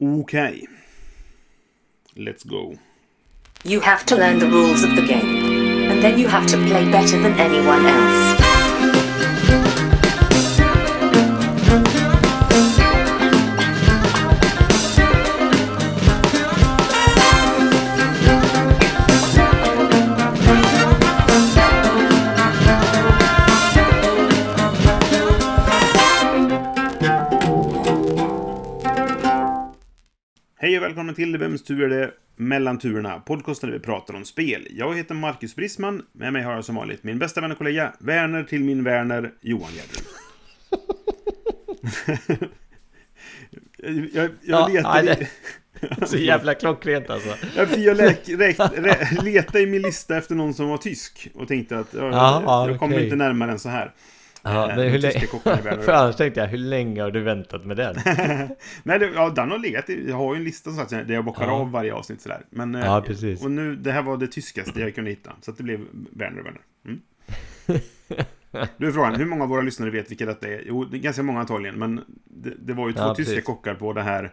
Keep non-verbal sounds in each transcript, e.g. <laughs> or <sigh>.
Okej. Let's go. You have to learn the rules of the game, and then you have to play better than anyone else. Välkomna till Vems tur är det mellan turerna? Podcasten där vi pratar om spel. Jag heter Marcus Brisman. Med mig har jag som vanligt min bästa vän och kollega, Werner till min Werner, Johan Gärdrud. <laughs> jag, jag, jag Ja, letade... nej, det- Så jävla klockrent alltså. Jag, jag rä, letade i min lista efter någon som var tysk och tänkte att ja, Jaha, jag kommer okej. inte närmare än så här. Ja, Eh, men hur länge... <laughs> För annars tänkte jag, hur länge har du väntat med den? <laughs> Nej, det, ja, den har legat i, Jag har ju en lista så att säga, där jag bockar Ja. av varje avsnitt sådär. Men, eh, Ja, precis. Och nu, det här var det tyskaste jag kunde hitta. Så att det blev Werner Werner. Mm. <laughs> Du är frågan, hur många av våra lyssnare vet vilka detta är? Jo, det är ganska många antagligen. Men det, det var ju två Ja, tyska precis. kockar på det här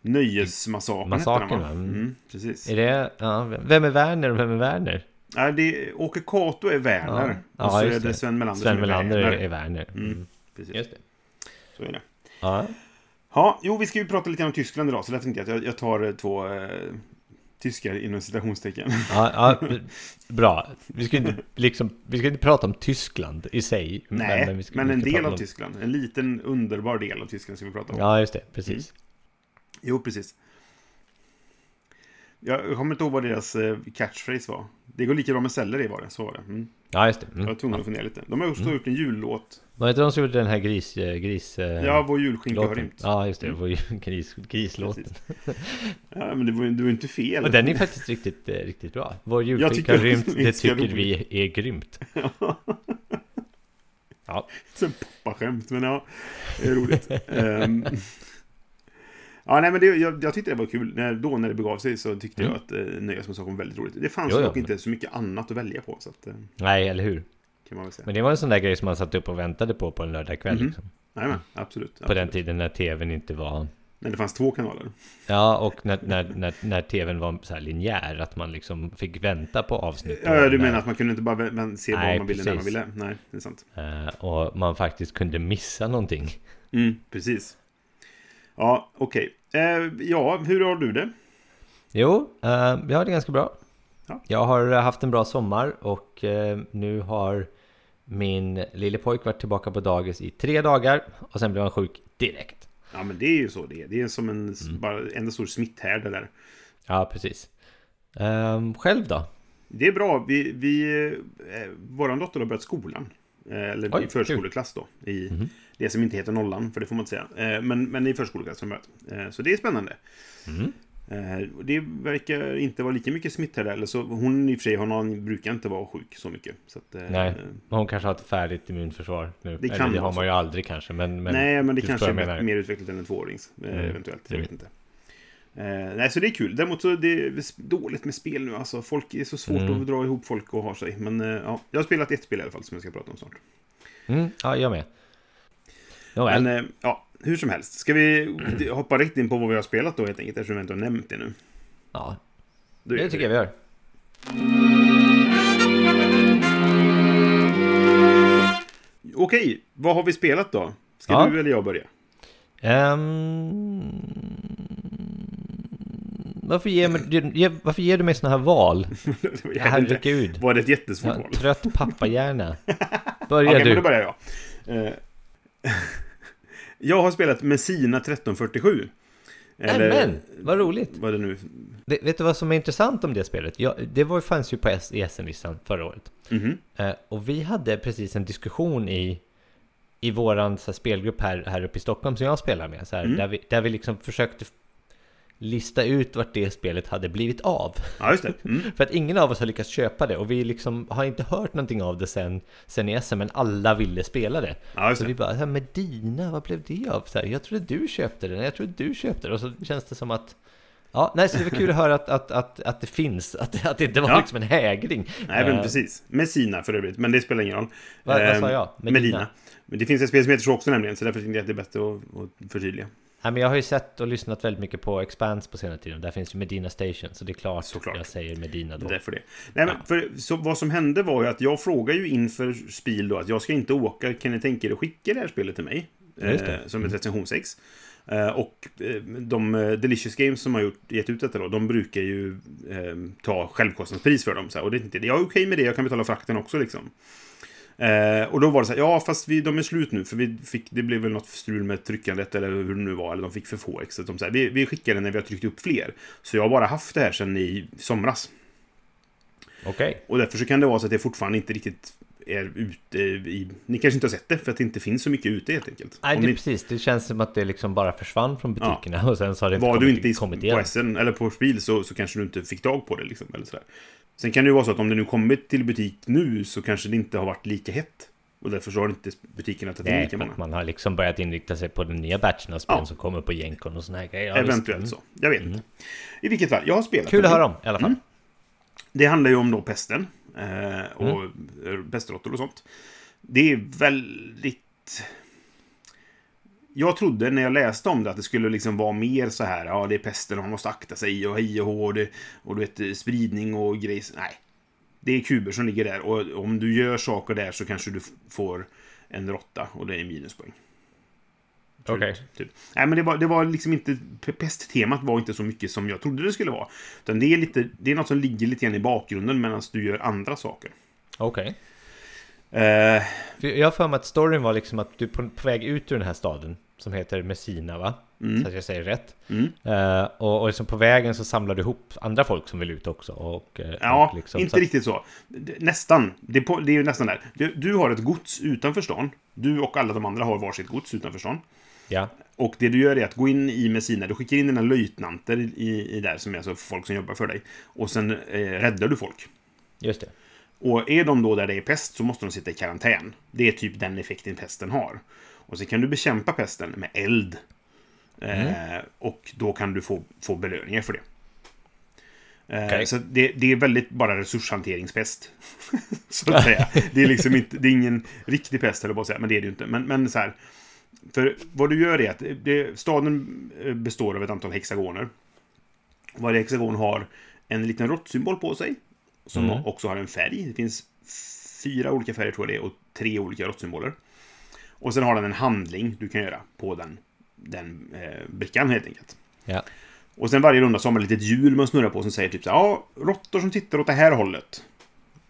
Nöjesmassakern. Massakern? Mm. Mm, precis. Är det... Ja, vem är Werner och vem är Werner? Nej, det, Åke Cato är Werner. Ja. Ja, och så är det. Sven Melander Sven som är Melander Werner. är Werner. Mm. Mm. Precis, Just det. så är det. Ja. Ja, jo, vi ska ju prata lite om Tyskland idag, så därför tänkte jag att jag, jag tar eh, två eh, tyskar inom citationstecken. Ja, ja, bra. Vi ska inte, liksom, vi ska inte prata om Tyskland i sig. Nej, men, vi ska, vi en del av om- Tyskland. En liten underbar del av Tyskland ska vi prata om. Ja, just det. Precis. Jo, precis. Jag kommer inte ihåg vad deras eh, catchphrase var. Det går lika bra med selleri var det, så var det. Mm. Ja, just det. Jag var Mm. tvungen att fundera lite. De har också gjort en jullåt. Vad heter de som gjorde den här gris... eh, gris eh, Ja, vår julskinka har låten? rymt. Ja, just det. Vår ju- <laughs> gris, grislåten. Ja, men det var det var inte fel. Och den är faktiskt riktigt, eh, riktigt bra. Vår julskinka har rymt, det tycker vi är grymt. Ja, Sen poppaskämt, men ja, det är roligt. <laughs> Ja, nej, men det, jag, jag tyckte det var kul. När, då när det begav sig så tyckte Mm. jag att eh, Nöjesmusiken var väldigt roligt. Det fanns Jo, dock men- inte så mycket annat att välja på, så att, eh, nej, eller hur? kan man väl säga. Men det var en sån där grej som man satt upp och väntade på på en lördagkväll. Mhm. Liksom. Nej, men absolut. På den absolut. tiden när tvn inte var... När det fanns två kanaler. Ja, och när, när, när, när tvn var så här linjär, att man liksom fick vänta på avsnitt. Ja, du när- menar att man kunde inte bara se Nej, vad man ville när man ville? Nej, det är sant. Eh, och man faktiskt kunde missa någonting. Mm, precis. Ja, okej. Eh, ja, hur har du det? Jo, eh, jag har det ganska bra. Ja. Jag har haft en bra sommar och eh, nu har min lille pojk varit tillbaka på dagis i tre dagar och sen blev han sjuk direkt. Ja, men det är ju så det är. Det är som en, Mm. bara en stor smitthärd där. Ja, precis. Ehm, själv då? Det är bra. Vi, vi, eh, våran dotter har börjat skolan. Eh, eller Oj, i förskoleklass då. I Mhm. Det som inte heter nollan, för det får man inte säga. Eh, men, men i förskoleklass de börjat. Eh, så det är spännande. Mm. Eh, det verkar inte vara lika mycket smittade. Eller så, hon i och för sig hon brukar inte vara sjuk så mycket. Så att, Nej, Hon kanske har ett färdigt immunförsvar nu. Det Eller kan det vara har man ju aldrig kanske. Men, men nej, men det du kanske är mer utvecklat än en tvåårings. Mm. Eventuellt, jag Mm. vet inte. Eh, nej, så det är kul. Däremot så är det dåligt med spel nu. Alltså, folk är så svårt Mm. att dra ihop folk och ha sig. Men eh, ja, jag har spelat ett spel i alla fall som jag ska prata om snart. Mm, ja, jag med. Nåväl. Men eh, ja, hur som helst. Ska vi hoppa rätt in på vad vi har spelat då helt enkelt eftersom vi inte har nämnt det nu? ja, det gör tycker jag vi gör. Okej, vad har vi spelat då? Ska Ja. du eller jag börja? Ehm, varför, ger mig, varför ger du mig såna här val? <laughs> Herregud. Var det ett jättesvårt val? trött pappahjärna. <laughs> Börja Okej, men du. då börjar jag. <laughs> Jag har spelat Messina 1347. Nämen, vad roligt. Vad det nu? Vet, vet du vad som är intressant om det spelet? Ja, det var, fanns ju på SM-listan förra året. Mhm. Eh, och vi hade precis en diskussion i, i här, spelgrupp här, här uppe i Stockholm som jag spelar med. Så här, Mm. där, vi, där vi liksom försökte lista ut vart det spelet hade blivit av. Ja, just det. Mm. <laughs> För att ingen av oss har lyckats köpa det och vi liksom har inte hört någonting av det sen, sen i SM, men alla ville spela det. Ja, just Så vi det. bara, här, Medina, vad blev det av? Så här, jag trodde du köpte den, jag trodde du köpte den. Och så känns det som att Ja, nej, så det var kul att höra att, att, att, att det finns, att, att det inte var Ja. liksom en hägring. Nej, men Eh, precis. Messina för övrigt, men det spelar ingen roll. Vad, vad sa jag? Medina. Men det finns ett spel som heter så också nämligen, så därför tänkte jag att det är bättre att, att förtydliga. Nej, men jag har ju sett och lyssnat väldigt mycket på Expanse på senare tiden. Där finns ju Medina Station, så det är klart, Såklart. jag säger Medina då. Det är därför det. Nej, men för, så, vad som hände var ju att jag frågade ju inför Spiel då att jag ska inte åka, kan ni tänka er att skicka det här spelet till mig? Eh, som ett recensionsex. Eh, och eh, de eh, Delicious Games som har gjort, gett ut detta då, de brukar ju eh, ta självkostnadspris för dem. Så här, och det är inte det. Jag är okej med det, jag kan betala frakten också liksom. Eh, och då var det så här, ja fast vi, de är slut nu för vi fick, det blev väl något strul med tryckandet eller hur det nu var, eller de fick för få ex. Så de, så här, vi, vi skickar det när vi har tryckt upp fler. Så jag har bara haft det här sedan i somras. Okej. Och därför så kan det vara så att det fortfarande inte riktigt är ute i... Ni kanske inte har sett det för att det inte finns så mycket ute helt enkelt. Nej, det, ni, precis. Det känns som att det liksom bara försvann från butikerna <laughs> och sen så har det inte var kommit, du inte i, kommit på igen. SN eller på Spiel så, så kanske du inte fick tag på det liksom. Eller sådär. Sen kan det ju vara så att om det nu kommit till butik nu så kanske det inte har varit lika hett. Och därför så har inte butikerna tagit in lika många. man har liksom börjat inrikta sig på den nya batchen av spel Ja. som kommer på Genkon och såna här grejer. Ja, visst. Eventuellt Mm. så. Jag vet inte. I vilket fall, jag har spelat Kul att höra om i alla fall. Mm. Det handlar ju om då pesten. Eh, och mm. pestråttor och sånt. Det är väldigt... Jag trodde när jag läste om det att det skulle liksom vara mer så här, ja det är pesten och man måste akta sig och hej och hå och, det, och du vet spridning och grejer. Nej. Det är kuber som ligger där och om du gör saker där så kanske du får en råtta och det är minuspoäng. Okej. Typ. Nej, men det var, det var liksom inte... Pesttemat var inte så mycket som jag trodde det skulle vara. Utan det är, lite, det är något som ligger lite grann i bakgrunden medan du gör andra saker. Okej. Eh, För Jag har för mig att storyn var liksom att du är på, på väg ut ur den här staden som heter Messina va? Så att jag säger rätt. Mm. Eh, och, och liksom på vägen så samlar du ihop andra folk som vill ut också. Och, eh, ja, och liksom, inte så riktigt så. Nästan. Det är, på, det är ju nästan där. Du, du har ett gods utanför stan. Du och alla de andra har varsitt gods utanför stan. Ja, Och det du gör är att gå in i Messina. Du skickar in dina löjtnanter i, i där, som är alltså folk som jobbar för dig. Och sen eh, räddar du folk. just det. Och är de då där det är pest så måste de sitta i karantän. Det är typ den effekten pesten har. Och så kan du bekämpa pesten med eld. Eh, och då kan du få, få belöningar för det. Eh, Okej. Så det, det är väldigt bara resurshanteringspest. <laughs> så att säga. Det är liksom inte, det är ingen riktig pest, eller bara säga, men det är det ju inte. Men, men så här. För vad du gör är att det, staden eh, består av ett antal hexagoner. Varje hexagon har en liten råttsymbol på sig. Som Mm. också har en färg. Det finns fyra olika färger tror jag det är och tre olika råttsymboler. Och sen har den en handling du kan göra på den, den eh, brickan helt enkelt. Ja. Och sen varje runda så har man ett litet hjul man snurrar på som säger typ så här, ja, råttor som tittar åt det här hållet.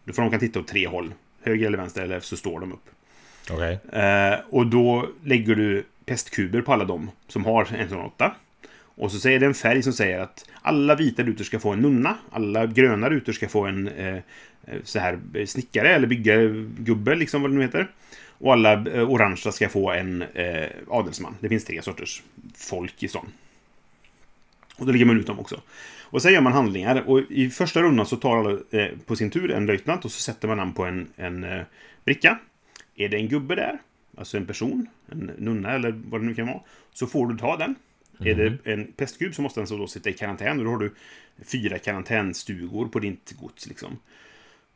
För de kan titta åt tre håll. Höger eller vänster eller så står de upp. Okej. Eh, och då lägger du pestkuber på alla dem som har en sån råtta. Och så säger det en färg som säger att alla vita rutor ska få en nunna. Alla gröna rutor ska få en eh, eh, så här snickare eller byggargubbe, liksom vad det nu heter. Och alla eh, orangea ska få en eh, adelsman. Det finns tre sorters folk i stan. Och då lägger man ut dem också. Och sen gör man handlingar. Och i första rundan så tar alla eh, på sin tur en löjtnant och så sätter man namn på en, en eh, bricka. Är det en gubbe där, alltså en person, en nunna eller vad det nu kan vara, så får du ta den. Är det en pestkub så måste den så då sitta i karantän och då har du fyra karantänstugor på ditt gods. Liksom.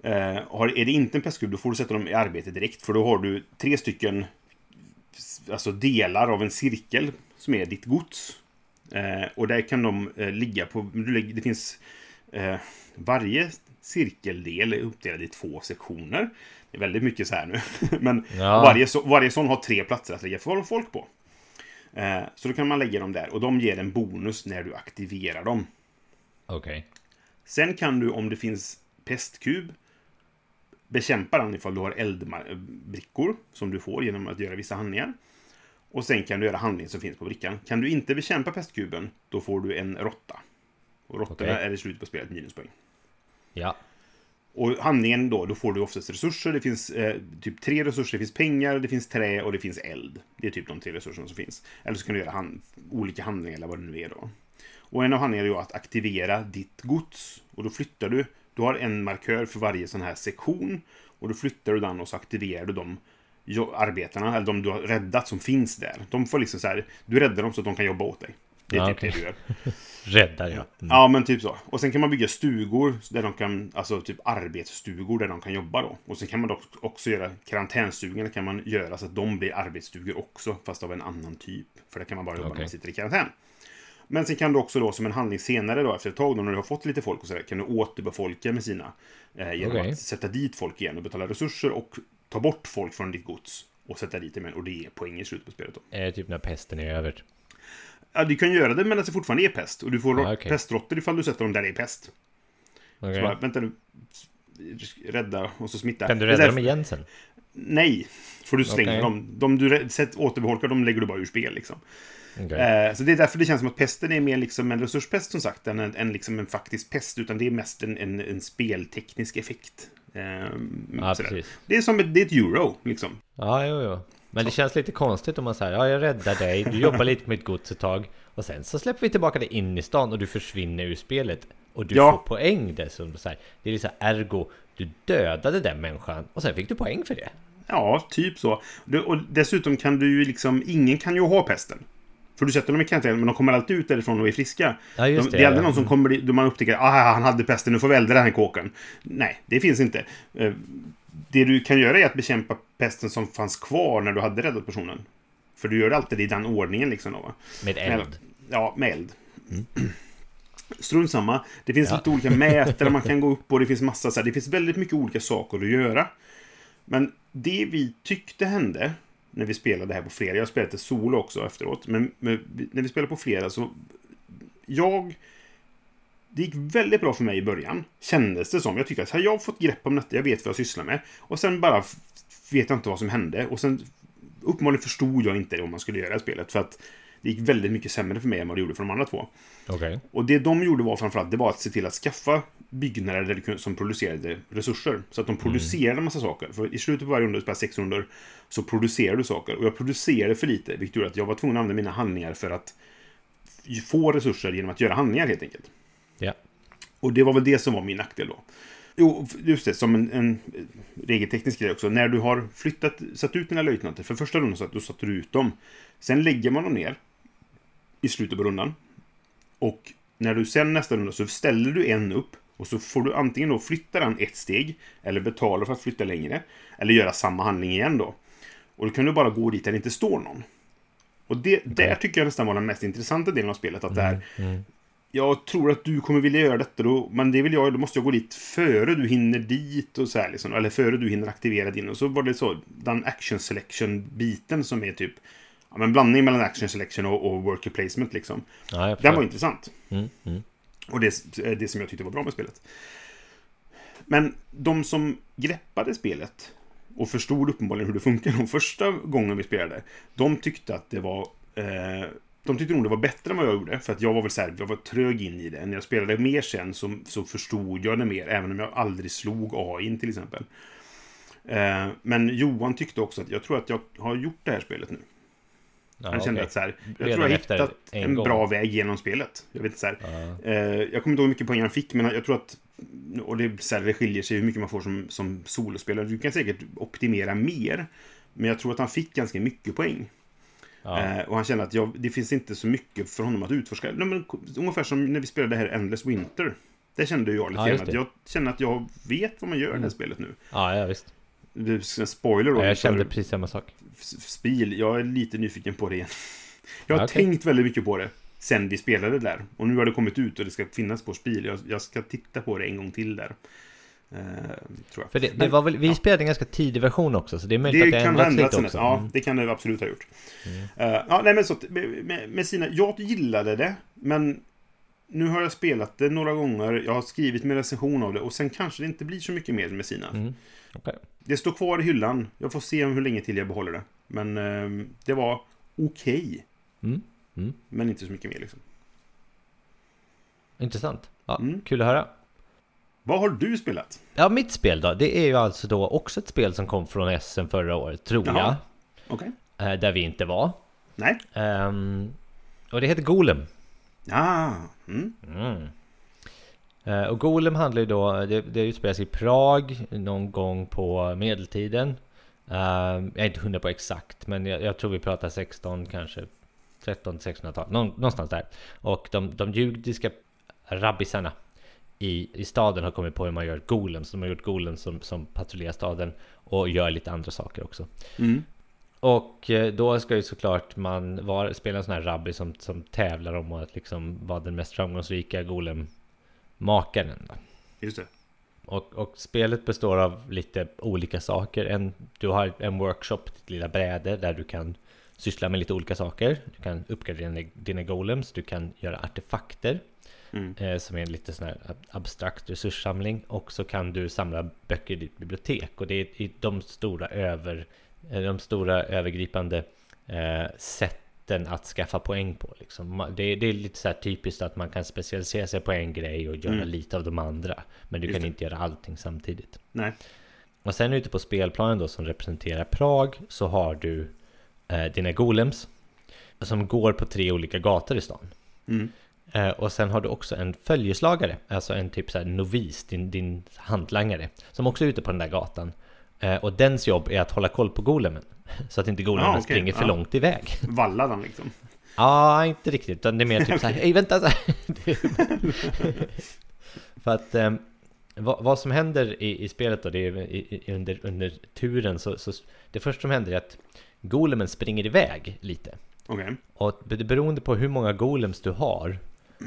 Eh, har, är det inte en pestkub då får du sätta dem i arbete direkt för då har du tre stycken alltså delar av en cirkel som är ditt gods. Eh, och där kan de eh, ligga på... du lägger- Det finns... Varje cirkeldel är uppdelad i två sektioner. Det är väldigt mycket så här nu. <laughs> Men Ja. varje, varje sån har tre platser att lägga fol- folk på. Så då kan man lägga dem där. Och de ger en bonus när du aktiverar dem. Okej. Sen kan du, om det finns pestkub, bekämpa den ifall du har eldbrickor som du får genom att göra vissa handlingar. Och sen kan du göra handlingen som finns på brickan. Kan du inte bekämpa pestkuben, då får du en råtta. Och råttorna Okej. är i slutet på spelet minuspoäng. Ja. Och handlingen då, då får du oftast resurser. Det finns eh, typ tre resurser. Det finns pengar, det finns trä och det finns eld. Det är typ de tre resurserna som finns. Eller så kan du göra hand, olika handlingar eller vad det nu är då. Och en av handlingarna är att aktivera ditt gods. Och då flyttar du. Du har en markör för varje sån här sektion. Och då flyttar du den och så aktiverar du de arbetarna, eller de du har räddat som finns där. De får liksom så här, du räddar dem så att de kan jobba åt dig. Det är Ja, typ okej. det du gör. <laughs> Räddar jag. Mm. Ja, men typ så. Och sen kan man bygga stugor där de kan, alltså typ arbetsstugor där de kan jobba då. Och sen kan man dock också göra karantänstugorna kan man göra så att de blir arbetsstugor också, fast av en annan typ. För det kan man bara jobba när Okej. man sitter i karantän. Men sen kan du också då som en handling senare då, efter ett tag då när du har fått lite folk och sådär, kan du återbefolka med sina. Eh, genom Okej. att sätta dit folk igen och betala resurser och ta bort folk från ditt gods. Och sätta dit dem igen. Och det är poäng i slutet på spelet då. Eh, typ när pesten är över. Ja, du kan göra det medan det fortfarande är pest. Och du får Ah, okej. pestråttor ifall du sätter dem där det är pest. Okej. Så bara, vänta nu. Rädda och så smitta. Kan du Det är rädda dem igen sen? Nej. Får du slänga Okej. dem. De du återbeholkar, de lägger du bara ur spel liksom. Okej. Eh, så det är därför det känns som att pesten är mer liksom en resurspest som sagt, än en, än liksom en faktisk pest. Utan det är mest en, en, en spelteknisk effekt. Eh, Ja, det är som ett, det är ett euro, liksom. Ja, jo, jo. Men det känns lite konstigt om man säger ja, jag räddar dig, du jobbar lite med ett gods ett tag och sen så släpper vi tillbaka dig in i stan och du försvinner ur spelet och du Ja. får poäng dessutom. Så här. Det är så här, ergo, du dödade den människan och sen fick du poäng för det. Ja, typ så. Du- Och dessutom kan du ju liksom, ingen kan ju ha pesten. För du sätter dem i karantän, men de kommer alltid ut därifrån och är friska. Ja, de, det, det är aldrig ja. någon som kommer dit, då man upptäcker att han hade pesten, nu får vi elda den här kåken. Nej, det finns inte. Eh, Det du kan göra är att bekämpa pesten som fanns kvar när du hade räddat personen. För du gör alltid i den ordningen liksom. Då? Med eld. Ja, med eld. Strunt samma. Det finns Ja. lite olika mätare man kan gå upp på. Det finns massa så här, Det finns väldigt mycket olika saker att göra. Men det vi tyckte hände när vi spelade här på fredag. Jag har spelat det solo också efteråt. Men, men när vi spelade på fredag så... Jag... Det gick väldigt bra för mig i början. Kändes det som. Jag tyckte att har jag fått grepp om detta, jag vet vad jag sysslar med. Och sen bara vet jag inte vad som hände. Och sen uppenbarligen förstod jag inte det om man skulle göra i spelet. För att det gick väldigt mycket sämre för mig än vad det gjorde för de andra två. Okej. Och det de gjorde var framförallt det var att se till att skaffa byggnader som producerade resurser. Så att de producerade en massa saker. För i slutet på varje runda, du spelar sex rundor, så producerar du saker. Och jag producerade för lite, vilket gjorde att jag var tvungen att använda mina handlingar för att få resurser genom att göra handlingar helt enkelt. Ja. Och det var väl det som var min nackdel då. Jo, just det, som en, en regelteknisk grej också. När du har flyttat, satt ut dina löjtnanter, för första rundan så att då satte du ut dem. Sen lägger man dem ner i slutet på rundan. Och när du sen nästa runda så ställer du en upp och så får du antingen då flytta den ett steg eller betala för att flytta längre. Eller göra samma handling igen då. Och då kan du bara gå dit där det inte står någon. Och det, där tycker jag nästan var den mest intressanta delen av spelet. Att det här, Mm. jag tror att du kommer vilja göra detta då, men det vill jag, då måste jag gå dit före du hinner dit och så här liksom, eller före du hinner aktivera din. Och så var det så, den action selection-biten som är typ, ja men blandning mellan action selection och, och worker placement liksom. Ja, Den var intressant. Mm, mm. Och det det som jag tyckte var bra med spelet. Men de som greppade spelet och förstod uppenbarligen hur det funkar de första gången vi spelade, de tyckte att det var... Eh, de tyckte nog det var bättre än vad jag gjorde, för att jag var väl så här, jag var trög in i det. När jag spelade mer sen så, så förstod jag det mer, även om jag aldrig slog AI till exempel. Eh, men Johan tyckte också att jag tror att jag har gjort det här spelet nu. Ja, Han kände okej. att så här, jag Redan tror jag hittat en en, bra väg genom spelet. Jag vet inte så här, Ja. eh, jag kommer inte ihåg hur mycket poäng han fick, men jag tror att och det, så här, det skiljer sig hur mycket man får som, som solospelare. Du kan säkert optimera mer. Men jag tror att han fick ganska mycket poäng. Ja. Eh, och han kände att jag, det finns inte så mycket för honom att utforska. Nej, men, ungefär som när vi spelade det här Endless Winter. Det kände jag lite Ja, grann. Mm. jag känner att jag vet vad man gör i det här spelet nu. ja, ja, visst. Spoiler då. Ja, jag kände precis samma sak. s- spel. Jag är lite nyfiken på det igen. <laughs> Jag har Ja, okej. tänkt väldigt mycket på det sen vi spelade där. Och nu har det kommit ut och det ska finnas på spel. Jag, jag ska titta på det en gång till där. Eh, tror jag. För det, det Men- var väl, vi ja. spelade en ganska tidig version också, så det är möjligt Det att det kan har ha ändrats ändrats lite också. Ja, Mm. det kan det absolut ha gjort. Eh, ja, nej, men så, med, med sina, jag gillade det, men nu har jag spelat det några gånger. Jag har skrivit min recension av det och sen kanske det inte blir så mycket mer med sina. Mm. Okej. Det står kvar i hyllan. Jag får se hur länge till jag behåller det. Men eh, det var okej. Mm. Mm. Men inte så mycket mer liksom. Intressant. Ja, Mm. Kul att höra. Vad har du spelat? Ja, mitt spel då, det är ju alltså då också ett spel som kom från SM förra året, tror Jaha. Jag. Eh, Där vi inte var. Nej? Ehm, och det heter Golem. Ah. Mm. Eh, Och Golem handlar ju då, det, det utspelar sig i Prag någon gång på medeltiden. Ehm, jag är inte hundra på exakt, men jag, jag tror vi pratar 16, kanske 1300-1600-tal, någonstans där. Och de, de judiska rabbisarna i, i staden har kommit på hur man gör golems. De har gjort golems som, som patrullerar staden och gör lite andra saker också. Mm. Och eh, då ska ju såklart man vara, spela en sån här rabbi som, som tävlar om att liksom vara den mest framgångsrika golem-makaren. Då. Just det. Och, och, spelet består av lite olika saker. En, du har en workshop, ditt lilla bräde, där du kan syssla med lite olika saker. Du kan uppgradera dina, dina golems, du kan göra artefakter. Mm. Eh, som är en lite sån här abstrakt resurssamling. Och så kan du samla böcker i ditt bibliotek. Och det är de stora, över, eh, de stora övergripande eh, sätten att skaffa poäng på. Liksom. Det, det, är lite så här typiskt att man kan specialisera sig på en grej och göra mm. lite av de andra. Men du Just kan det. inte göra allting samtidigt. Nej. Och sen ute på spelplanen då som representerar Prag så har du eh, dina golems som går på tre olika gator i stan. Mm. Eh, och sen har du också en följeslagare, alltså en typ så novis, din, din hantlangare, som också är ute på den där gatan. Eh, och dens jobb är att hålla koll på golemen, så att inte golemen ah, okay. springer för ah. långt iväg. Valla den liksom? Ja, ah, inte riktigt, utan det är mer typ så här, hej vänta! Så <laughs> för att eh, vad, vad, som händer i, i spelet då, det är i, i, under, under turen, så, så det första som händer är att golemen springer iväg lite. Okay. Och beroende på hur många golems du har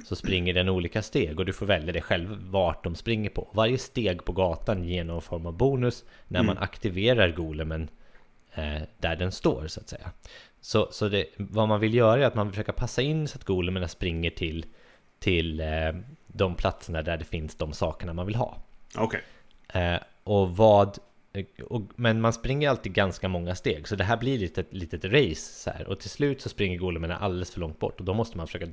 så springer den olika steg och du får välja det själv vart de springer på. Varje steg på gatan ger någon form av bonus när mm. man aktiverar golemen eh, där den står så att säga. Så, så det, vad man vill göra är att man försöker passa in så att golemerna springer till, till eh, de platserna där det finns de sakerna man vill ha. Okej. Okay. Eh, och vad och, men man springer alltid ganska många steg, så det här blir lite ett litet race så här. Och till slut så springer golemerna alldeles för långt bort och då måste man försöka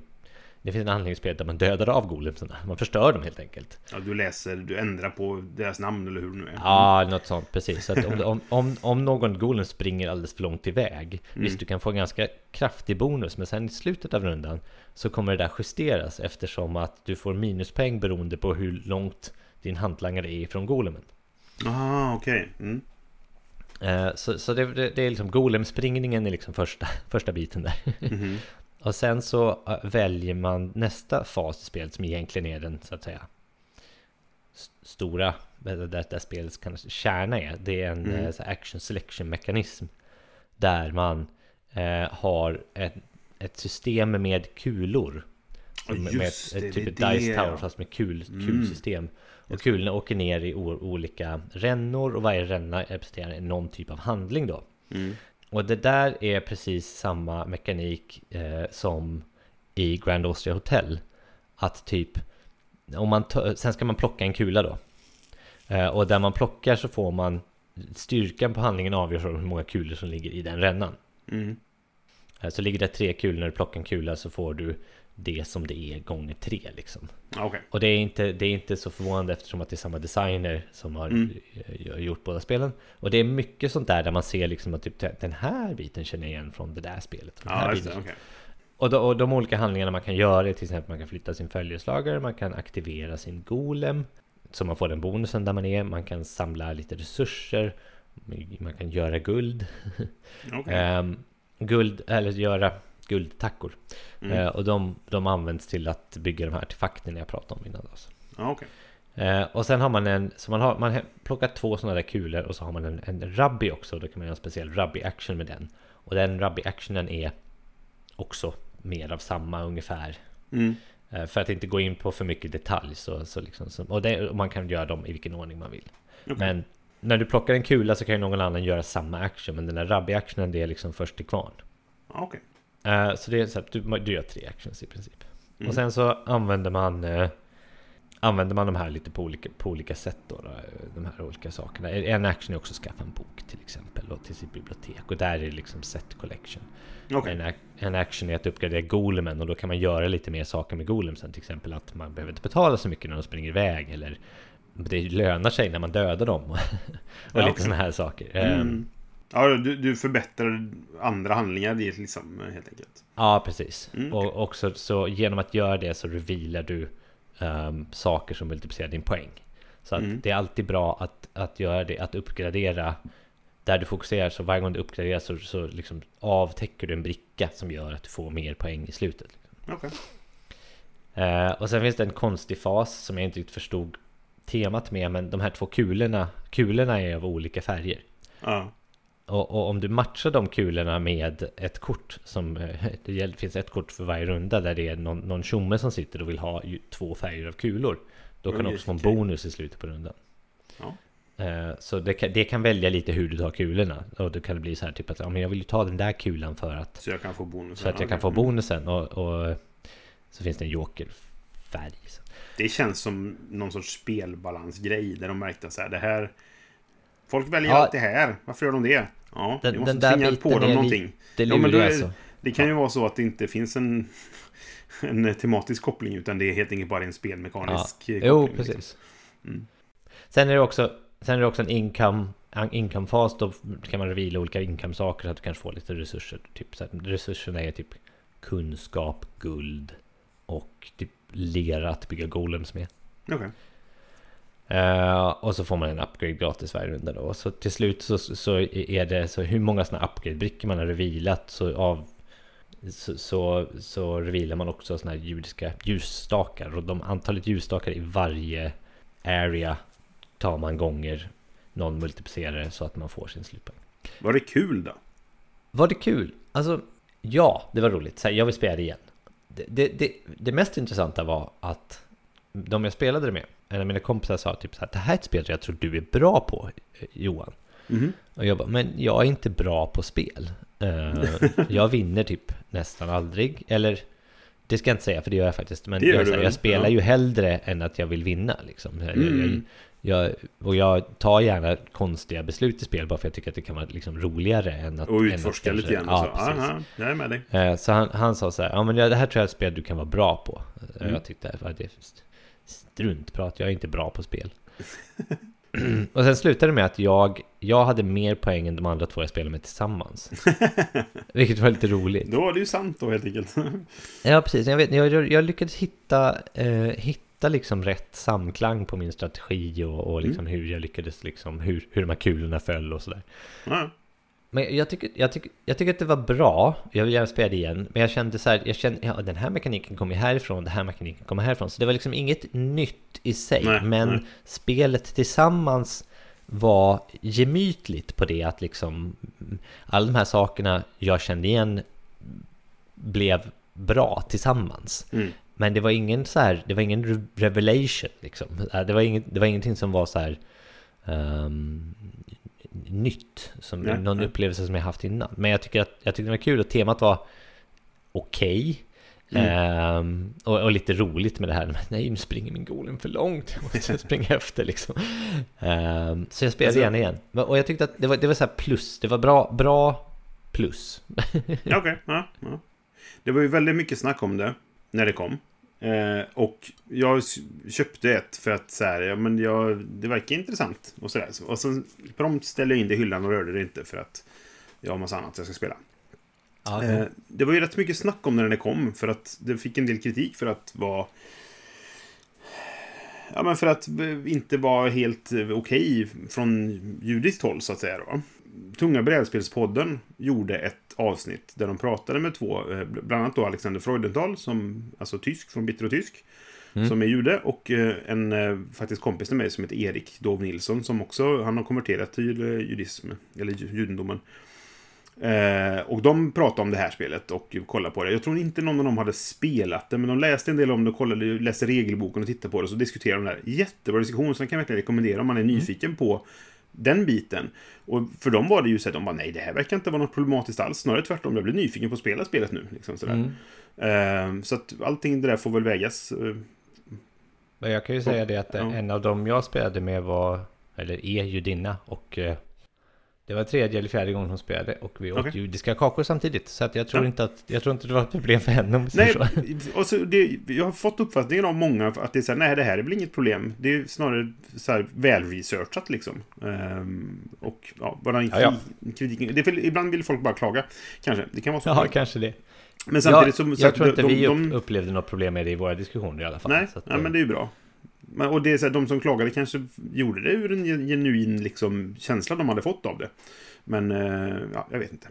det finns en anledning där man dödar av golemsarna. Man förstör dem helt enkelt. Ja, du läser, du ändrar på deras namn eller hur det nu är. Ja, något sånt, precis. Så om, om, om, om någon golem springer alldeles för långt iväg, mm. visst du kan få en ganska kraftig bonus, men sen i slutet av rundan så kommer det där justeras eftersom att du får minuspoäng beroende på hur långt din hantlangare är ifrån golemen. Aha, okej. Okay. Mm. Uh, så, så det, det, det, är liksom golemspringningen är liksom första, första biten där. Mm. Och sen så uh, väljer man nästa fas i spelet som egentligen är den så att säga stora, där, där spelets kanske kärna är. Det är en mm. uh, action selection mekanism där man har ett, ett system med kulor. Just med ett, ett, typ ett dice tower fast med kul, mm. kulsystem. Och kulorna åker ner i olika rännor och varje ränna representerar någon typ av handling då. Mm. Och det där är precis samma mekanik eh, som i Grand Austria Hotel. Att typ, om man sen ska man plocka en kula då. Eh, och där man plockar så får man styrkan på handlingen avgörs av hur många kulor som ligger i den rännan. Mm. Eh, så ligger det tre kulor när du plockar en kula så får du det som det är gånger tre liksom. Okay. Och det är, inte, det är inte så förvånande eftersom att det är samma designer som har mm. gjort båda spelen. Och det är mycket sånt där där man ser liksom att typ, den här biten känner jag igen från det där spelet. Ja, här det, okay. och, de, och de olika handlingarna man kan göra är till exempel man kan flytta sin följeslagare, man kan aktivera sin golem. Så man får den bonusen där man är, man kan samla lite resurser, man kan göra guld. Okay. <laughs> um, guld, eller göra guldtackor. Mm. Eh, och de, de används till att bygga de här artefakterna jag pratade om innan. Alltså. Ah, okay. eh, och sen har man en, så man har man plockar två sådana där kulor och så har man en, en rabbi också. Då kan man göra en speciell rabbi action med den. Och den rabbi actionen är också mer av samma ungefär. Mm. Eh, för att inte gå in på för mycket detalj. Så, så liksom, så, och, det, och man kan göra dem i vilken ordning man vill. Okay. Men när du plockar en kula så kan ju någon annan göra samma action. Men den där rabbi actionen det är liksom först till kvarn. Okay. Uh, så det är så att du, du gör tre actions i princip. Mm. Och sen så använder man uh, Använder man de här lite på olika, på olika sätt då, då, De här olika sakerna. En action är också att skaffa en bok till exempel. Och till sitt bibliotek. Och där är det liksom set collection. Okay. En, en, action är att uppgradera golemen. Och då kan man göra lite mer saker med golemsen. Till exempel att man behöver inte betala så mycket när de springer iväg. Eller det lönar sig när man dödar dem. och <laughs> ja, lite okay. sådana här saker. Mm. Ja, du, du förbättrar andra handlingar liksom, helt enkelt. Ja, precis. Mm, okay. Och också så genom att göra det så revealar du um, saker som multiplicerar din poäng. Så att mm. det är alltid bra att, att göra det, att uppgradera där du fokuserar så varje gång du uppgraderar så, så liksom avtäcker du en bricka som gör att du får mer poäng i slutet. Okej. Eh, och sen finns det en konstig fas som jag inte riktigt förstod temat med, men de här två kulorna, kulorna är av olika färger. Ja. Och, och om du matchar de kulorna med ett kort som <laughs> det finns ett kort för varje runda där det är någon, någon tjomme som sitter och vill ha två färger av kulor. Då kan du också få en bonus i slutet på rundan. Ja. Eh, Så det kan, det kan välja lite hur du tar kulorna. Och då kan det bli så här typ att ja, men jag vill ju ta den där kulan för att, Så jag kan få bonus. så att jag kan få bonusen. Och, och så finns det en jokerfärg. Det känns som någon sorts spelbalansgrej där de märkte så här, det här... Folk väljer Ja. allt det här. Varför gör de det? Ja, Den- måste den tvinga på dem någonting. Det Ja, men är- alltså. Det kan ju vara så att det inte finns en, <laughs> en tematisk koppling utan det är helt enkelt bara en spelmekanisk Ja. koppling. Jo, liksom. precis. Mm. Sen är det också Sen är det också en income en income-fas, då kan man reveala olika income-saker så att du kanske får lite resurser. Typ, så resurserna är typ kunskap, guld och typ lera att bygga golems med. Okej. Eh, och så får man en upgrade gratis varje runda då. Så till slut så, så är det så hur många sådana upgrade-brickor man har revealat så av så, så, så revealar man också sådana här judiska ljusstakar och de antalet ljusstakar i varje area tar man gånger någon multiplicerare så att man får sin slutpoäng. Var det kul då? Var det kul? Alltså, ja, det var roligt. Så här, jag vill spela det igen. Det, det, det, det mest intressanta var att de jag spelade det med, en av mina kompisar sa typ så här, det här är ett spel jag tror du är bra på, Johan. Mhm. Och jag bara, men jag är inte bra på spel. Eh, jag vinner typ nästan aldrig, eller det ska jag inte säga för det gör jag faktiskt. Men jag, här, jag spelar ju hellre än att jag vill vinna. Liksom. Jag, Mm. jag, och jag tar gärna konstiga beslut i spel bara för att jag tycker att det kan vara liksom roligare än att... Och utforska lite grann. Ja, så. Aha, jag är med dig. Eh, Så han, han sa så här, ja men det här tror jag är ett spel du kan vara bra på. Eh, Mm. Jag tyckte att det struntprat, jag är inte bra på spel. <clears throat> och sen slutade det med att jag, jag hade mer poäng än de andra två jag spelade med tillsammans. <laughs> Vilket var lite roligt. Då var det ju sant då helt enkelt. <laughs> Ja precis, jag, vet, jag, jag, lyckades hitta, eh, hitta liksom rätt samklang på min strategi och, och liksom hur jag lyckades liksom, hur, hur de här kulorna föll och sådär. ja. Men jag tycker, jag, tycker, jag tycker att det var bra, jag vill gärna spela det igen, men jag kände så här, jag kände, ja den här mekaniken kommer härifrån, den här mekaniken kommer härifrån, så det var liksom inget nytt i sig, Nej, men nej. spelet tillsammans var gemytligt på det att liksom alla de här sakerna jag kände igen blev bra tillsammans. Mm. Men det var ingen så här, det var ingen re- revelation liksom. Det var, inget, det var ingenting som var så här ehm, nytt, som Nej, någon nej. upplevelse som jag haft innan. Men jag tycker att jag tyckte det var kul och temat var okej. Mm. Ehm, och, och lite roligt med det här, <laughs> nej nu springer min golem för långt, jag måste <laughs> springa efter liksom. Ehm, så jag spelade Alltså- igen. Men- Och jag tyckte att det var, det var så här plus, det var bra, bra plus. Okej. Ja, ja. Det var ju väldigt mycket snack om det när det kom. Eh, och jag köpte ett för att så här, ja, men jag, det verkar intressant. Och, så där. Och sen prompt ställde jag in det i hyllan och rörde det inte för att jag har massa annat jag ska spela. Ja, Eh, det var ju rätt mycket snack om när det kom. För att det fick en del kritik för att vara... Ja, men för att inte vara helt eh, okej från judiskt håll, så att säga. Då. Tunga brädspelspodden gjorde ett avsnitt där de pratade med två, eh, bland annat då Alexander Freudenthal, som, alltså tysk, från Bitter och Tysk, som är jude, och eh, en eh, faktiskt kompis till mig som heter Erik Dov Nilsson, som också, han har konverterat till judism, eller ju- judendomen. Eh, och de pratade om det här spelet och kollade på det. Jag tror inte någon av dem hade spelat det, men de läste en del om det och kollade, läste regelboken och tittade på det. Så diskuterade de det här. Jättebra diskussion, så den kan jag verkligen rekommendera om man är nyfiken på den biten. Och för dem var det ju så att de bara, nej, det här verkar inte vara något problematiskt alls. Snarare tvärtom, jag blir nyfiken på att spela spelet nu. Liksom, sådär. Eh, så att allting det där får väl vägas. eh, Men jag kan ju säga det att Ja. en av dem jag spelade med var, eller är judinna och eh, det var tredje eller fjärde gången hon spelade och vi åt Okej. judiska kakor samtidigt. Så att jag tror Ja. inte att, jag tror inte det var ett problem för henne Nej, och så det, jag har fått uppfattningen av många att det är så här, nej det här är väl inget problem. Det är snarare så här välresearchat liksom. Ehm, och ja, bara Ja, ja. kritik. Det är, ibland vill folk bara klaga, kanske. Det kan vara så. Ja, kanske det. Men samtidigt jag, så... så jag tror inte de, vi de, upp, upplevde något problem med det i våra diskussioner i alla fall. Nej, att, ja, men det är ju bra. Men- Och det är så här, de som klagade kanske gjorde det ur en gen- genuin liksom, känsla de hade fått av det. Men, eh, ja, jag vet inte.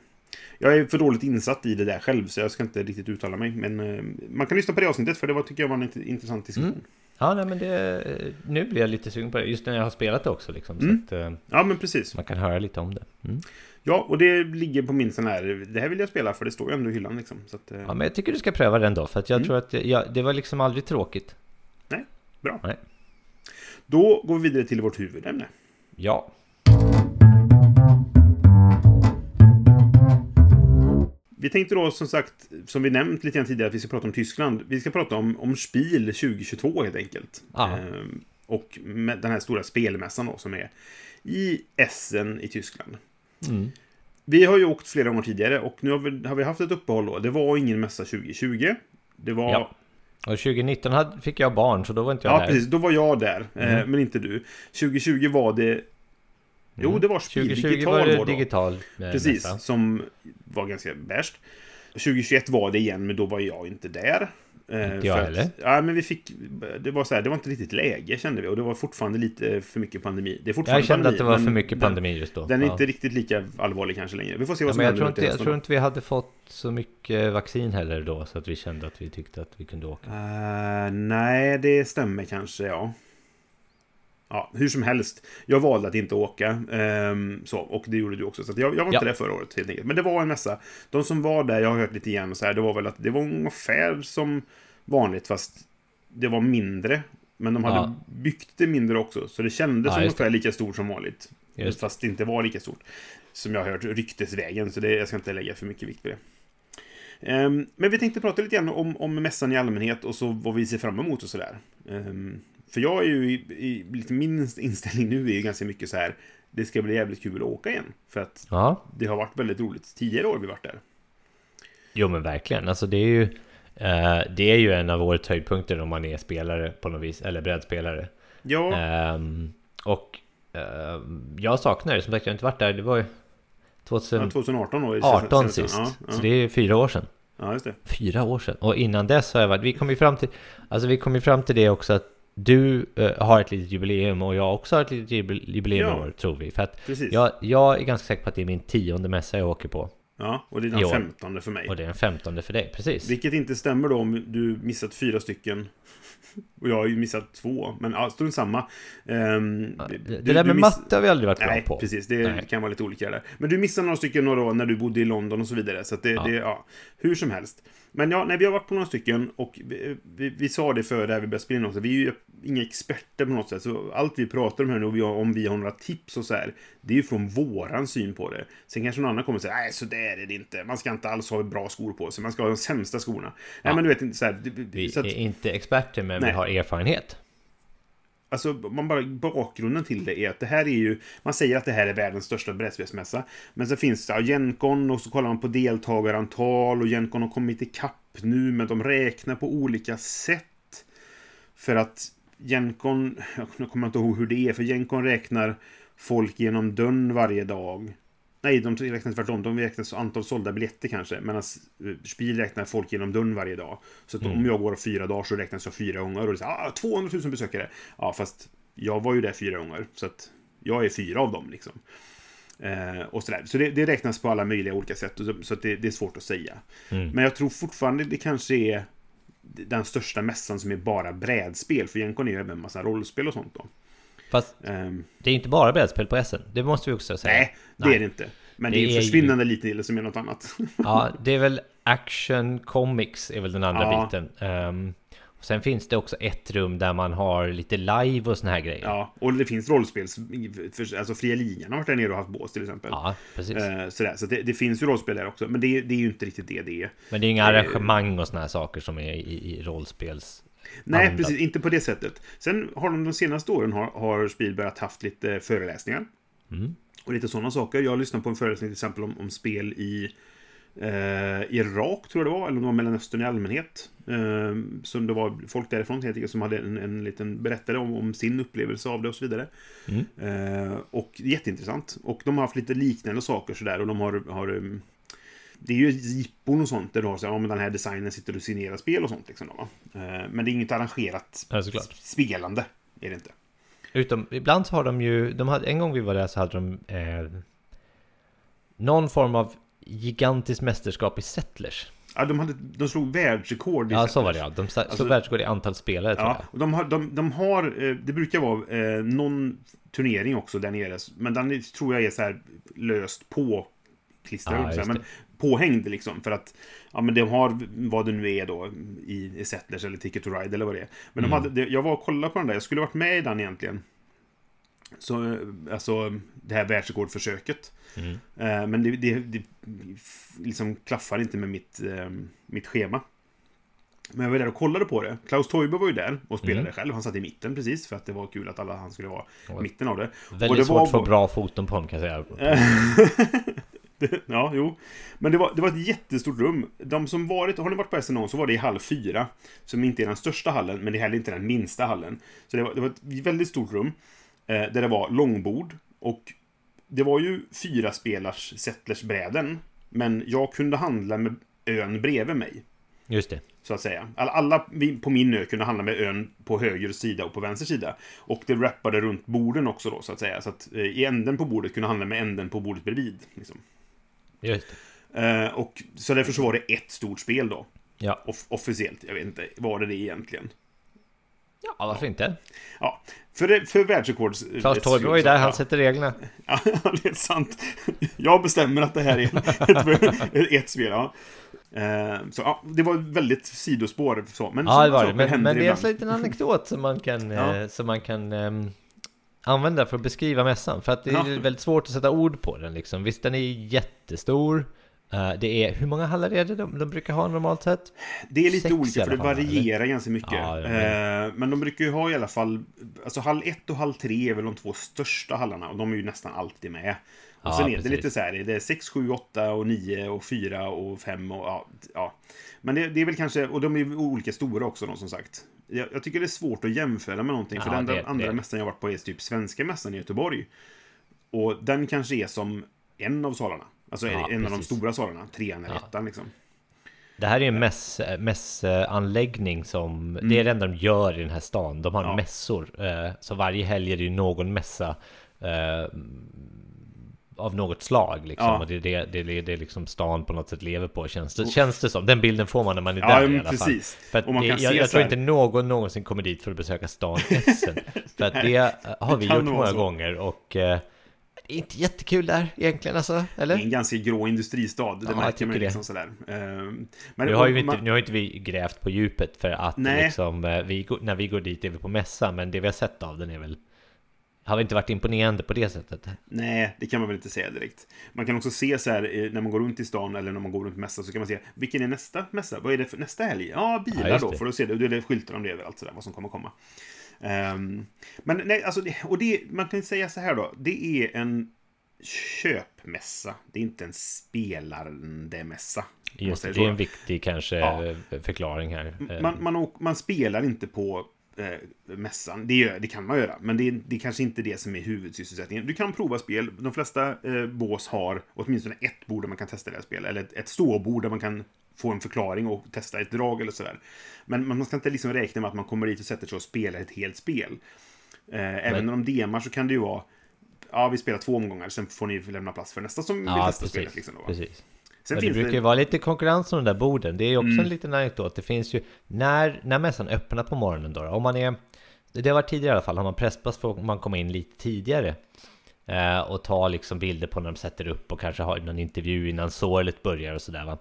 Jag är för dåligt insatt i det där själv, så jag ska inte riktigt uttala mig. Men eh, man kan lyssna på det avsnittet, för det var, tycker jag var en int- intressant diskussion. Mm. Ja, nej, men det, nu blir jag lite sugen på det. Just när jag har spelat det också liksom. Mm. Så att eh, Ja, men precis. man kan höra lite om det. Mm. Ja, och det ligger på min sån här, det här vill jag spela för det står ju ändå i hyllan liksom. Att, Ja, men jag tycker du ska pröva den då. För att jag Mm. tror att jag, det var liksom aldrig tråkigt. Bra. Nej. Då går vi vidare till vårt huvudämne. Ja. Vi tänkte då som sagt, som vi nämnt lite grann tidigare, att vi ska prata om Tyskland. Vi ska prata om, om Spiel 2022 helt enkelt. Ehm, och med den här stora spelmässan då som är i Essen i Tyskland. Mm. Vi har ju åkt flera gånger tidigare och nu har vi, har vi haft ett uppehåll då. Det var ingen mässa 2020. Det var... Ja. Och 2019 hade, fick jag barn, så då var inte jag Ja, där. precis. Då var jag där, eh, Mm. men inte du. 2020 var det... Jo, Mm. det var Spiel 2020 Digital var det då. digital eh, Precis, mässa. som var ganska värst. 2021 var det igen, men då var jag inte där. Eh, Inte jag heller. Att, ja, men vi fick... Det var så här, det var inte riktigt läge kände vi. Och det var fortfarande lite för mycket pandemi. Det är fortfarande Jag kände pandemi, att det var för mycket den- pandemi just då. Den är Ja. inte riktigt lika allvarlig kanske längre. Vi får se vad Ja, som men jag, händer tror inte, jag tror inte vi hade fått så mycket vaccin heller då, så att vi kände att vi tyckte att vi kunde åka. Eh, nej, det stämmer kanske, ja. Ja, hur som helst. Jag valde att inte åka. ehm, så, och det gjorde du också. Så att jag, jag var inte Ja. där förra året helt enkelt. Men det var en mässa. De som var där, jag har hört lite igen och så här, det var väl att det var ungefär som vanligt fast det var mindre. Men de hade Ja. byggt det mindre också. Så det kändes Ja, just ungefär lika stort som vanligt. Just. Fast det inte var lika stort. Som jag har hört ryktesvägen. Så det, jag ska inte lägga för mycket vikt på det. Ehm, men vi tänkte prata lite grann om, om mässan i allmänhet och så vad vi ser fram emot och sådär. Um, för jag är ju i, lite min inställning nu är ju ganska mycket så här. Det ska bli jävligt kul att åka igen. För att Ja, det har varit väldigt roligt. Tidigare år vi varit där. jo men verkligen. Alltså det är ju, eh, det är ju en av årets höjdpunkter om man är spelare på något vis, eller brädspelare. Ja, Ehm, och ehm, jag saknar det, som sagt jag har inte varit där, det var ju 2018 2018 då. är det senaste- sist. Ja, ja, Så det är fyra år sedan. ja, just det. Fyra år sedan. Och innan dess har jag varit, vi kom ju fram till, alltså vi kom ju fram till det också att du eh, har ett litet jubileum och jag också har ett litet jubile- jubileum Ja. år, tror vi. För att Precis. jag, jag är ganska säker på att det är min tionde mässa jag åker på. Ja, och det är den. 15 för mig. Och det är den femtonde för dig, precis. Vilket inte stämmer då om du missat fyra stycken. <laughs> Och jag har ju missat två. Men ja, strunt samma. Ehm, Ja, du- det du där med miss- matte har vi aldrig varit bra Nej, på. precis. Det Nej. kan vara lite olika där. Men du missade några stycken några år när du bodde i London och så vidare. Så att det, Ja. det, ja, hur som helst. Men ja, nej, vi har varit på några stycken och vi, vi, vi sa det före här vi började spela in också. Vi är ju inga experter på något sätt. Så allt vi pratar om här nu, om vi har några tips och så här, det är ju från våran syn på det. Sen kanske någon annan kommer och säger, nej, så där är det inte. Man ska inte alls ha bra skor på sig. Man ska ha de sämsta skorna. Nej, Ja. men du vet inte så här. det- Vi så att, är inte experter, men Nej. vi har erfarenhet. Alltså, man bara, bakgrunden till det är att det här är ju... Man säger att det här är världens största brädspelsmässa. Men så finns det ja, Gencon och så kollar man på deltagarantal och Gencon har kommit ikapp nu, men de räknar på olika sätt. För att Gencon... <laughs> Jag kommer inte ihåg hur det är, för Gencon räknar folk genom dörren varje dag. Nej, de räknar tvärtom. De räknar så antal sålda biljetter kanske. Medan eh, Spiel räknar folk genom dörren varje dag. Så att om jag går fyra dagar så räknas jag fyra gånger. Och det är här, ah, 200 000 besökare. Ja, fast jag var ju där fyra gånger. Så att jag är fyra av dem liksom. Eh, och sådär. Så det, det räknas på alla möjliga olika sätt. Så, så att det, det är svårt att säga. Mm. Men jag tror fortfarande det kanske är den största mässan som är bara brädspel. För Gencon är ju även en massa rollspel och sånt då. Fast Ehm, det är inte bara brädspel på Essen. Det måste vi också säga. nej, det Nej. är det inte. Men Det det är en ju- försvinnande liten del som är något annat. <laughs> Ja, det är väl Action Comics är väl den andra Ja. biten. Ehm, och sen finns det också ett rum där man har lite live och såna här grejer. Ja, och det finns rollspels... Alltså Fria Ligan har varit där nere och haft bås till exempel. Ja, precis. Eh, sådär. Så det, det finns ju rollspel där också. Men det, det är ju inte riktigt det det är. Men det är inga arrangemang och såna här saker som är i, i rollspels... Nej, Anda. precis. Inte på det sättet. Sen har de de senaste åren har, har Spielberg haft lite föreläsningar. Mm. Och lite sådana saker. Jag lyssnade på en föreläsning till exempel om, om spel i eh, Irak, tror jag det var. Eller om det var Mellanöstern i allmänhet. Eh, så det var folk därifrån helt enkelt som hade en, en liten berättare om, om sin upplevelse av det och så vidare. Mm. Eh, och jätteintressant. Och de har haft lite liknande saker sådär. Och de har... har um, det är ju jippon och sånt där du har så ja, men den här designen sitter och signerar spel och sånt. Liksom, då, va? Eh, men det är inget arrangerat Ja, spelande. är det inte. Utom, ibland har de ju, de hade, en gång vi var där så hade de eh, någon form av gigantiskt mästerskap i Settlers. Ja, de, hade, de slog världsrekord i Ja, så var det ja. De slog Alltså- världsrekord i antal spelare tror Ja, jag. och de har, de, de har eh, det brukar vara eh, någon turnering också där nere, men den tror jag är så här löst på klistrad, säga, men påhängd liksom, för att ja, men de har vad det nu är då i, i Settlers eller Ticket to Ride eller vad det är. Men Mm. de hade, jag var och kollade på den där, jag skulle varit med i den egentligen. Så, alltså det här världsrekordförsöket. Mm. Eh, men det, det, det liksom klaffar inte med mitt, eh, mitt schema. Men jag var där och kollade på det. Klaus Toiber var ju där och spelade Mm. själv. Han satt i mitten precis för att det var kul att alla han skulle vara i mitten av det. Väldigt Och det svårt var att få bra foton på dem kan jag säga. <laughs> <laughs> Det- <laughs> ja, jo. Men det var, det var ett jättestort rum. De som varit, har ni varit på SNO så var det i halv fyra. Som inte är den största hallen, men det är heller inte den minsta hallen. Så det var, det var ett väldigt stort rum. Eh, där det var långbord. Och det var ju fyra spelars settlersbräden. Men jag kunde handla med ön bredvid mig. Just det. Så att säga. Alla, på min ö kunde handla med ön på höger sida och på vänster sida. Och det wrappade runt borden också då, så att säga. Så att eh, i änden på bordet kunde handla med änden på bordet bredvid. Liksom. Just det. Eh, och, så därför så var det ett stort spel då. Ja. Off- officiellt. Jag vet inte, var det det egentligen? ja, varför inte? Ja, för, för världsrekords... Klaus Toiber var ju där, han sätter reglerna. <laughs> Ja, det är sant. Jag bestämmer att det här är ett, ett spel, ja. Eh, Så ja, det var väldigt sidospår så. Men Ja, det var det. Men, men det är en liten anekdot som man kan, Ja. eh, som man kan ehm, använda för att beskriva mässan. För att det är Ja. väldigt svårt att sätta ord på den liksom. Visst, den är jättestor. Eh, det är, hur många hallar är det de, de brukar ha normalt sett? Det är lite Sex olika för det varierar ganska mycket. Ja, Eh, men de brukar ju ha i alla fall, alltså hall 1 och hall 3 är väl de två största hallarna och de är ju nästan alltid med. Och Ja, sen är det lite så här, det är 6, 7, 8 och 9 och 4 och 5 och ja. ja. Men det, det är väl kanske, och de är olika stora också då som sagt. Jag, jag tycker det är svårt att jämföra med någonting, för Ja, den det- andra det- mässan jag varit på är typ svenska mässan i Göteborg. Och den kanske är som en av salarna. Alltså Ja, en av de precis. stora salarna, trean eller Ja. ettan liksom. Det här är en mäss, mässanläggning som, det är det enda de gör i den här stan. De har Mm. Ja. mässor. Eh, så varje helg är det ju någon mässa eh, av något slag liksom. Ja. Och det är det, det, är det liksom stan på något sätt lever på känns det, känns det som. Den bilden får man när man är Ja, där i alla fall. precis. För att Och man det, jag, jag tror inte någon någonsin kommer dit för att besöka stan <laughs> Essen. för att det eh, har vi gjort många så. gånger och eh, det inte jättekul där egentligen alltså, Det är eller? en ganska grå industristad, det Ja, märker man ju det. liksom sådär. Ehm, Men Nu har, ju och inte, man- nu har inte vi grävt på djupet för att Nej. liksom, eh, vi, när vi går dit är vi på mässa, men det vi har sett av den är väl har väl inte varit imponerande på det sättet. Nej, det kan man väl inte säga direkt. Man kan också se så här eh, när man går runt i stan eller när man går runt mässa så kan man se vilken är nästa mässa? Vad är det för nästa helg? Ja, bilar Ja, då, det. för då ser du. Då är det skyltar om det överallt sådär, vad som kommer komma. Ehm, men nej, alltså, det- och det, man kan säga så här då. Det är en köpmässa. Det är inte en spelande mässa. Just det, det är så. en viktig kanske Ja. förklaring här. Man, man, man spelar inte på eh, mässan. Det, det kan man göra, men det det är kanske inte det som är huvudsysselsättningen. Du kan prova spel. De flesta eh, bås har åtminstone ett bord där man kan testa deras spel. Eller ett, ett ståbord där man kan få en förklaring och testa ett drag eller sådär. Men man ska inte liksom räkna med att man kommer dit och sätter sig och spelar ett helt spel. Eh, även när de demar så kan det ju vara Ja, vi spelar två omgångar, sen får ni lämna plats för nästa som vill ja, testa precis. spelet. Liksom då, va? precis. Sen Men det brukar det... ju vara lite konkurrens om de där borden. Det är ju också Mm. en liten anekdot. Det finns ju, när, när mässan öppnar på morgonen då, om man är, det har varit tidigare i alla fall, har man presspass får man komma in lite tidigare. Eh, och ta liksom bilder på när de sätter upp och kanske ha någon intervju innan sålet börjar och sådär va.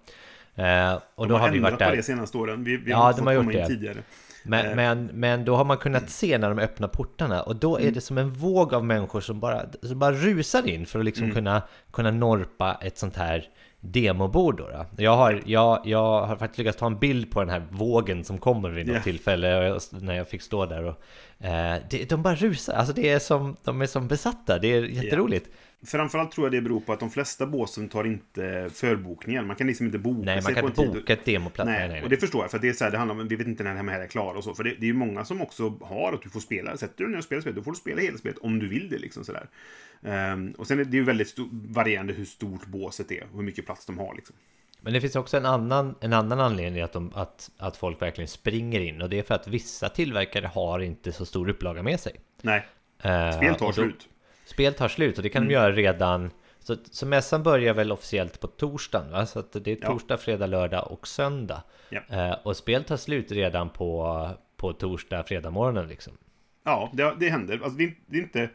Eh, och de då har, har vi varit på där. det senaste åren. Vi, vi Ja, har de fått har gjort det. tidigare. Men, Eh. men, men då har man kunnat se när de öppnar portarna och då är Mm. det som en våg av människor som bara, som bara rusar in för att liksom Mm. kunna, kunna norpa ett sånt här demobord då, då. Jag, har, jag, jag har faktiskt lyckats ta en bild på den här vågen som kommer vid något Ja. tillfälle jag- när jag fick stå där och eh, det, de bara rusar, alltså det är som, de är som besatta, det är jätteroligt. Framförallt tror jag det beror på att de flesta båsen tar inte förbokningar. Man kan liksom inte boka Nej, man kan inte boka ett demoplats. Nej, Nej, nej, och det förstår jag. För det är så här, det handlar om, vi vet inte när den här är klar och så. För det, det är ju många som också har att du får spela. Sätter du dig ner och spelar spelet, då får du spela hela spelet om du vill det. Liksom sådär. Ehm, och sen är det ju väldigt stor, varierande hur stort båset är och hur mycket plats de har. Liksom. Men det finns också en annan, en annan anledning att, de, att, att folk verkligen springer in och det är för att vissa tillverkare har inte så stor upplaga med sig. Nej, Eh, spel tar då- slut. Spel tar slut och det kan de göra redan så, så mässan börjar väl officiellt på torsdagen va? Så att det är Ja. torsdag, fredag, lördag och söndag Ja. eh, Och spel tar slut redan på, på torsdag, fredag morgonen liksom Ja, det, det händer. Alltså, det, det är inte...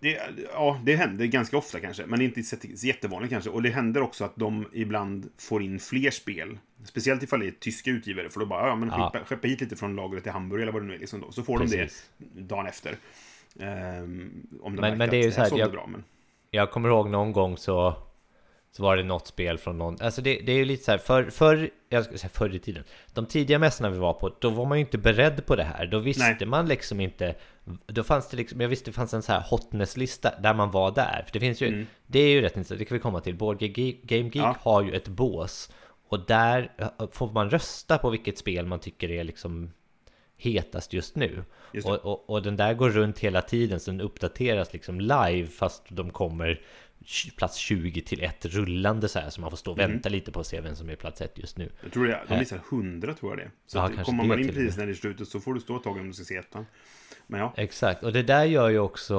Det, ja, det händer ganska ofta kanske, men inte jättevanligt kanske. Och det händer också att de ibland får in fler spel. Speciellt ifall det är tyska utgivare, för då bara, ja men Ja. skeppa, skeppa hit lite från lagret i Hamburg eller vad det nu är. Liksom då. Så får de Precis. det dagen efter. Ehm, om de Men- men det är ju så här, jag- bra. Men, Jag kommer ihåg någon gång så Så var det något spel från någon Alltså det, det är ju lite så här för, för, jag ska säga förr i tiden De tidiga mässorna vi var på Då var man ju inte beredd på det här Då visste Nej. man liksom inte Då fanns det liksom Jag visste det fanns en så här hotness-lista Där man var där För det finns ju Mm. Det är ju rätt intressant Det kan vi komma till Board Game Geek Ja. har ju ett bås Och där får man rösta på vilket spel man tycker är liksom hetast just nu. Just och, och, och den där går runt hela tiden så den uppdateras liksom live fast de kommer plats 20 till 1 rullande så här så man får stå och Mm. vänta lite på att se vem som är plats 1 just nu. jag tror det, de visar 100 tror jag det är. Så Ja, att kommer man in precis när det är slutet så får du stå ett tag om du ska se ettan. Men ja, Exakt, och det där gör ju också,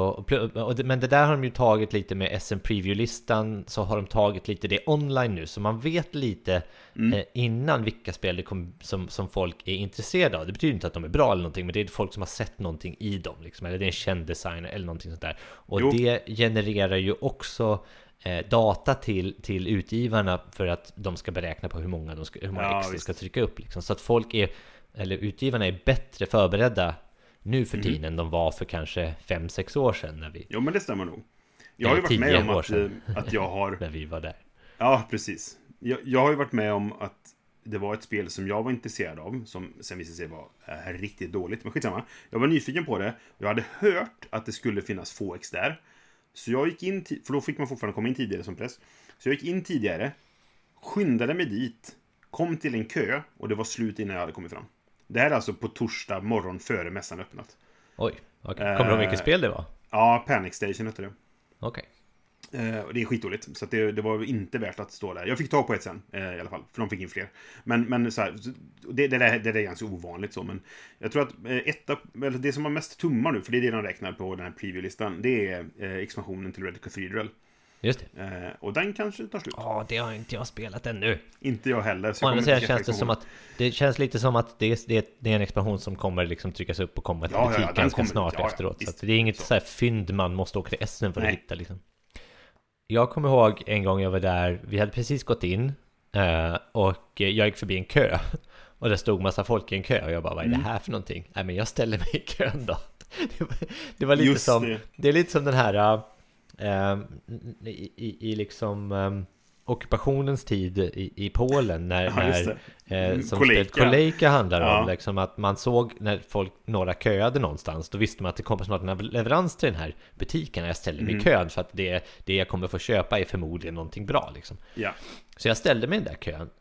och det, men det där har de ju tagit lite med SM Preview-listan, så har de tagit lite det online nu, så man vet lite Mm. eh, innan vilka spel det kom, som, som folk är intresserade av. Det betyder inte att de är bra eller någonting, men det är folk som har sett någonting i dem, liksom, eller det är en känd designer eller någonting sånt där. Och Jo. det genererar ju också eh, data till, till utgivarna för att de ska beräkna på hur många, de ska, hur många Ja, ex de visst. ska trycka upp. Liksom. Så att folk är, eller utgivarna är bättre förberedda nu för Mhm. tiden än de var för kanske 5-6 år sedan när vi, jo men det stämmer nog. Jag har ju varit med 10 om att, eh, att jag har <laughs> när vi var där. Ja, precis. Jag, jag har ju varit med om att det var ett spel som jag var intresserad av, som sen visade sig vara eh, riktigt dåligt. Men skitsamma. Jag var nyfiken på det. och Jag hade hört att det skulle finnas få ex där. Så jag gick in, för då fick man fortfarande komma in tidigare som press. Så jag gick in tidigare, skyndade mig dit, kom till en kö och det var slut innan jag hade kommit fram. Det här är alltså på torsdag morgon före mässan öppnat. Oj, okej. kommer du ihåg vilket Eh, spel det var? Ja, Panic Station hette det. Okej. Eh, och det är skitdåligt, så det, det var inte värt att stå där. Jag fick tag på ett sen, eh, i alla fall, för de fick in fler. Men, men så här, det, det, där, det där är ganska ovanligt så, men jag tror att eh, etta, eller det som har mest tummar nu, för det är det de räknar på den här preview-listan, det är expansionen till Red Cathedral. Just det. Eh, och den kanske tar slut. Ja, det har inte jag spelat ännu. Inte jag heller. Så Å jag andra sidan känns det som att det känns lite som att det är, det är, det är en expansion som kommer liksom tryckas upp och komma till Ja, ja, ja, butik den ganska snart ja, ja, efteråt. så visst. att det är inget Så. så. här fynd man måste åka till Essen för att Nej. hitta liksom. Jag kommer ihåg en gång jag var där, vi hade precis gått in eh, och jag gick förbi en kö. Och det stod massa folk i en kö och jag bara, vad är Mm. det här för någonting? Nej men jag ställer mig i kön då. <laughs> Det var, det var lite Just som, det. det. är lite som den här, eh, i, i, i liksom eh, ockupationens tid i, i Polen när, Ja, när. Eh, som Kolejka. spelet Kolejka handlar Ja. om, liksom att man såg när folk, några köade någonstans, då visste man att det kommer snart en leverans till den här butiken, jag ställer mig Mm. i kön för att det, det jag kommer få köpa är förmodligen någonting bra liksom. Ja. Så jag ställde mig i den där kön. <laughs>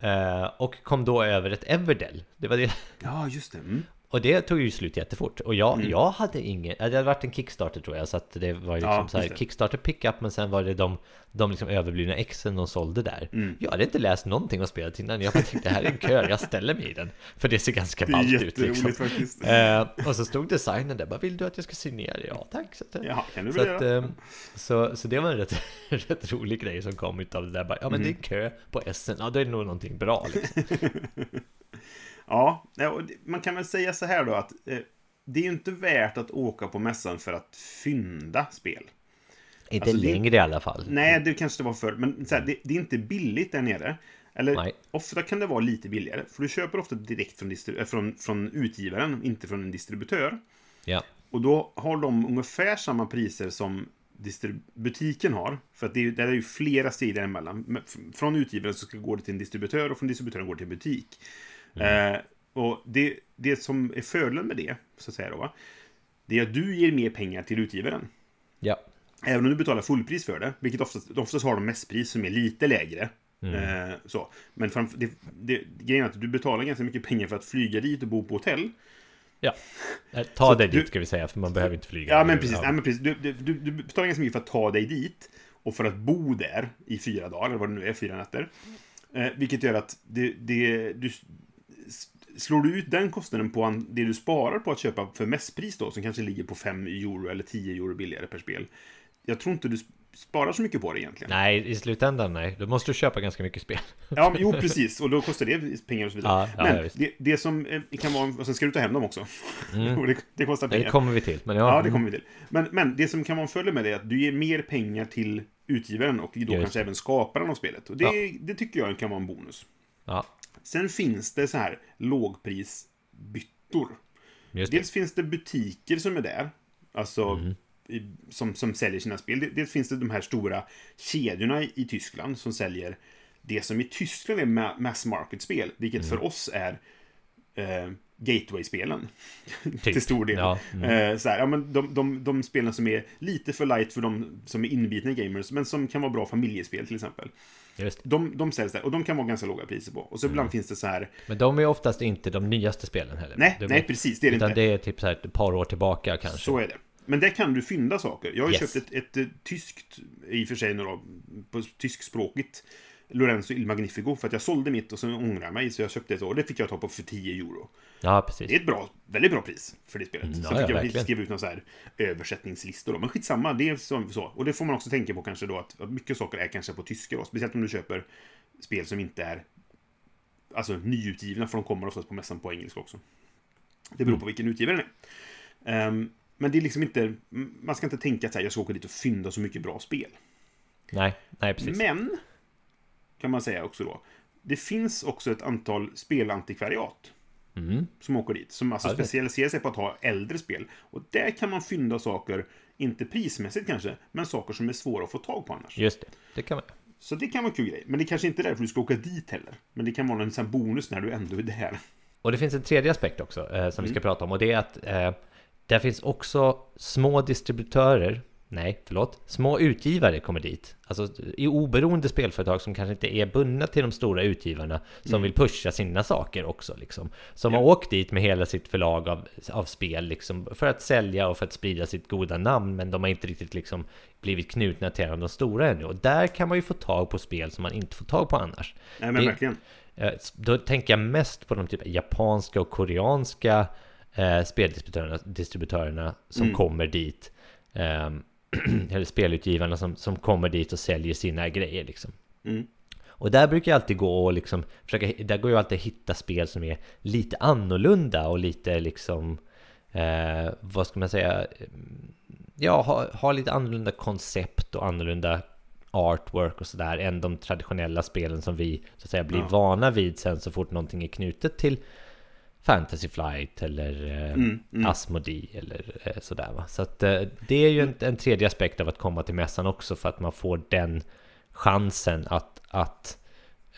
Eh, och kom då över ett Everdell. Det var det. ja, just det. Mm. Och det tog ju slut jättefort. Och jag, Mm. jag hade ingen, det hade varit en Kickstarter tror jag, så att det var liksom Ja, så här. Kickstarter pickup, men sen var det de, de liksom överblivna exen de sålde där. Mm. Jag hade inte läst någonting om spelet innan, jag bara tänkte det här är en kö, jag ställer mig i den. För det ser ganska ballt ut liksom. faktiskt. Eh, och så stod designen där, bara vill du att jag ska signera? Ja tack. Så, att, Ja, kan du så, att, eh, så, så det var en rätt, <laughs> rätt rolig grej som kom utav det där. Bara, ja men det är en Mm. kö på Essen, ja då är det nog någonting bra liksom. <laughs> Ja, det- man kan väl säga så här då att eh, det är ju inte värt att åka på mässan för att fynda spel. Inte Alltså, det- längre i alla fall. Nej, det kanske det var förr, men så här, det, det är inte billigt där nere. Eller Nej. ofta kan det vara lite billigare, för du köper ofta direkt från, äh, från, från utgivaren, inte från en distributör. Ja. Och då har de ungefär samma priser som butiken har. För att det är, ju- där är ju flera. Men f- Från utgivaren så ska gå det till en distributör och från distributören går det till en butik. Eh, och det, det som är fördelen med det, så att säga då, va, det är att du ger mer pengar till utgivaren. Ja. Även om du betalar fullpris för det, vilket oftast, oftast har de mässpris som är lite lägre. Eh, så. Men framf- det, det, grejen är att du betalar ganska mycket pengar för att flyga dit och bo på hotell. Ja. Eh, Ta Så dig du- dit ska vi säga, för man behöver inte flyga. Ja, men precis. Nej, men precis. Du, du, du, du betalar ganska mycket för att ta dig dit. och för att bo där i fyra dagar, eller vad det nu är, fyra nätter. Eh, vilket gör att det, det, du, slår du ut den kostnaden på det du sparar på att köpa för mässpris då, som kanske ligger på 5 euro eller 10 euro billigare per spel. Jag tror inte du sparar så mycket på det egentligen. Nej, i slutändan nej. Då måste du köpa ganska mycket spel. Ja, men, jo precis. Och då kostar det pengar och så vidare. Ja, ja, men ja, det, det som eh, kan vara... Och sen ska du ta hem dem också. <laughs> och det, det kostar pengar. Det kommer vi till. Men ja, det kommer vi till. Men, men det som kan vara en fördel med det är att du ger mer pengar till utgivaren och då Just kanske även skaparen av spelet. Och det, det tycker jag kan vara en bonus. Ja, Sen finns det så här lågprisbyttor. Dels finns det butiker som är där. Alltså Mhm. i, som, som säljer sina spel. Dels finns det de här stora kedjorna i, i Tyskland som säljer det som i Tyskland är ma- mass market-spel. Vilket Mm. för oss är eh, gateway-spelen. Typ. Till stor del. Ja, mm. Eh, så här, ja, men de, de, de spelen som är lite för light för de som är inbitna gamers, men som kan vara bra familjespel till exempel. Just. De, de säljs där, och de kan vara ganska låga priser på. Och så Mm. ibland finns det så här, Men de är oftast inte de nyaste spelen heller. nej, De nej precis, det är Utan inte. det är typ så här ett par år tillbaka kanske. Så är det. Men där kan du fynda saker. Jag har Yes. köpt ett, ett, eh, tyskt, i och för sig några, på tyskspråkigt, Lorenzo Il Magnifico, för att jag sålde mitt och så ångrar jag mig, så jag köpte ett och det fick jag ta på för 10 euro. Ja, precis. Det är ett bra, väldigt bra pris för det spelet. Mm, Sen ja, fick ja, jag verkligen. skriva ut någon så här översättningslistor då. Men skitsamma, det är så, så. Och det får man också tänka på kanske då att, att mycket saker är kanske på tyska då. Speciellt om du köper spel som inte är alltså nyutgivna, för de kommer oftast på mässan på engelska också. Det beror på vilken utgivare det är. Ehm, men det är liksom inte, man ska inte tänka att så här, jag ska åka dit och fynda så mycket bra spel. Nej, nej precis. Men, kan man säga också då, det finns också ett antal spelantikvariat Mm. som åker dit. Som alltså specialiserar sig på att ha äldre spel. Och där kan man fynda saker, inte prismässigt kanske, men saker som är svåra att få tag på annars. Just det, det kan man Så det kan vara en kul grej. Men det kanske inte är därför du ska åka dit heller. Men det kan vara en sån bonus när du ändå är där. Och det finns en tredje aspekt också eh, som vi Mm. ska prata om och det är att eh, där finns också små distributörer Nej, förlåt. Små utgivare kommer dit. Alltså i oberoende spelföretag som kanske inte är bundna till de stora utgivarna som vill pusha sina saker också liksom. Som Mm. Ja. har åkt dit med hela sitt förlag av, av spel liksom för att sälja och för att sprida sitt goda namn men de har inte riktigt liksom blivit knutna till de stora ännu. Och där kan man ju få tag på spel som man inte får tag på annars. Nej men Det- verkligen. Eh, Då tänker jag mest på de typ japanska och koreanska eh, speldistributörerna distributörerna som Mm. kommer dit. Eh, <clears throat> eller spelutgivarna som, som kommer dit och säljer sina grejer liksom. Mm. Och där brukar jag alltid gå och liksom försöka, där går jag alltid att hitta spel som är lite annorlunda och lite liksom, eh, vad ska man säga, ja, ha, ha lite annorlunda koncept och annorlunda artwork och sådär än de traditionella spelen som vi så att säga blir Ja. vana vid sen så fort någonting är knutet till Fantasy Flight eller eh, Mm, mm. Asmodee eller eh, sådär va. Så att eh, det är ju en, en tredje aspekt av att komma till mässan också för att man får den chansen att, att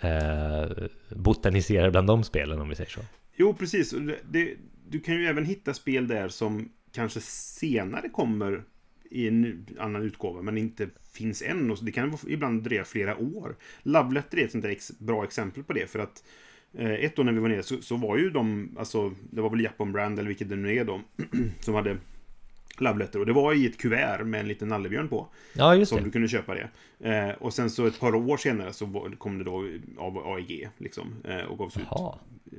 eh, botanisera bland de spelen om vi säger så. Jo, precis. Det, du kan ju även hitta spel där som kanske senare kommer i en annan utgåva, men inte finns än. Och det kan ibland dröja flera år. Love Letter är ett sånt där ex, bra exempel på det, för att ett år när vi var nere så, så var ju de, alltså det var väl Japan Brand eller vilket det nu är då, <clears throat> som hade Love Letter. Och det var i ett kuvert med en liten nallebjörn på. Ja, just Som det. du kunde köpa det. Eh, och sen så ett par år senare så kom det då av AEG liksom. Eh, och gavs ut. Jaha.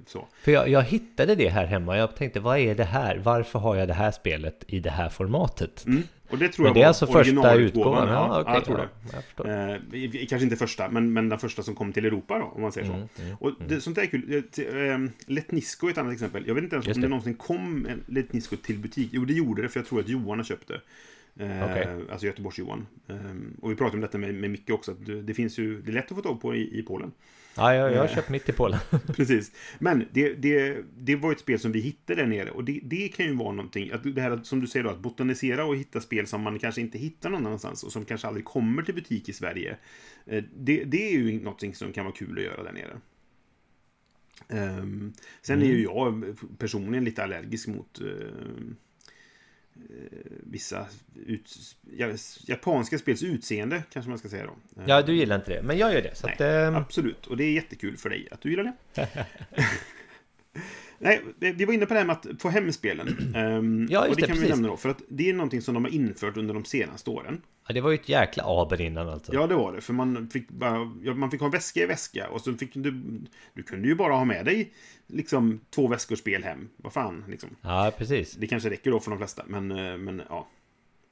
Så. För jag, jag hittade det här hemma. Jag tänkte, vad är det här? Varför har jag det här spelet i det här formatet? Mm. Och det tror Men jag det är alltså första utgåvan? Ja, okej. jag tror ja, det. jag. Eh, kanske inte första, men, men den första som kom till Europa då, om man säger så. Mm, mm, och det, sånt där är kul. Eh, t- eh, Letnisco är ett annat exempel. Jag vet inte ens Just om det. det någonsin kom en Letnisco till butik. Jo, det gjorde det, för jag tror att Johan har köpt det. Eh, Okej. Alltså Göteborgs-Johan. Eh, och vi pratade om detta med, med Micke också, att det, det finns ju, det är lätt att få tag på i, i Polen. Ja, jag, jag har Eh. köpt mitt i Polen. <laughs> Precis. Men det, det, det var ett spel som vi hittade där nere. Och det, det kan ju vara någonting, att det här som du säger då, att botanisera och hitta spel som man kanske inte hittar någon annanstans och som kanske aldrig kommer till butik i Sverige. Eh, Det, det är ju någonting som kan vara kul att göra där nere. Ehm, sen är ju jag personligen lite allergisk mot eh, vissa ut, ja, japanska spels utseende, kanske man ska säga då. Ja, du gillar inte det, men jag gör det. Nej, att, ehm, Absolut, och det är jättekul för dig att du gillar det. <laughs> Nej, vi var inne på det här med att få hem spelen. Um, <clears throat> Ja, just och det, det, kan vi precis. nämna då, för att det är någonting som de har infört under de senaste åren. Ja, det var ju ett jäkla aber innan alltså. Ja, det var det. För man fick, bara, ja, man fick ha väska i väska och så fick du... Du kunde ju bara ha med dig liksom två väskor spel hem. Vad fan, liksom. Ja, precis. Det kanske räcker då för de flesta, men, eh, men ja.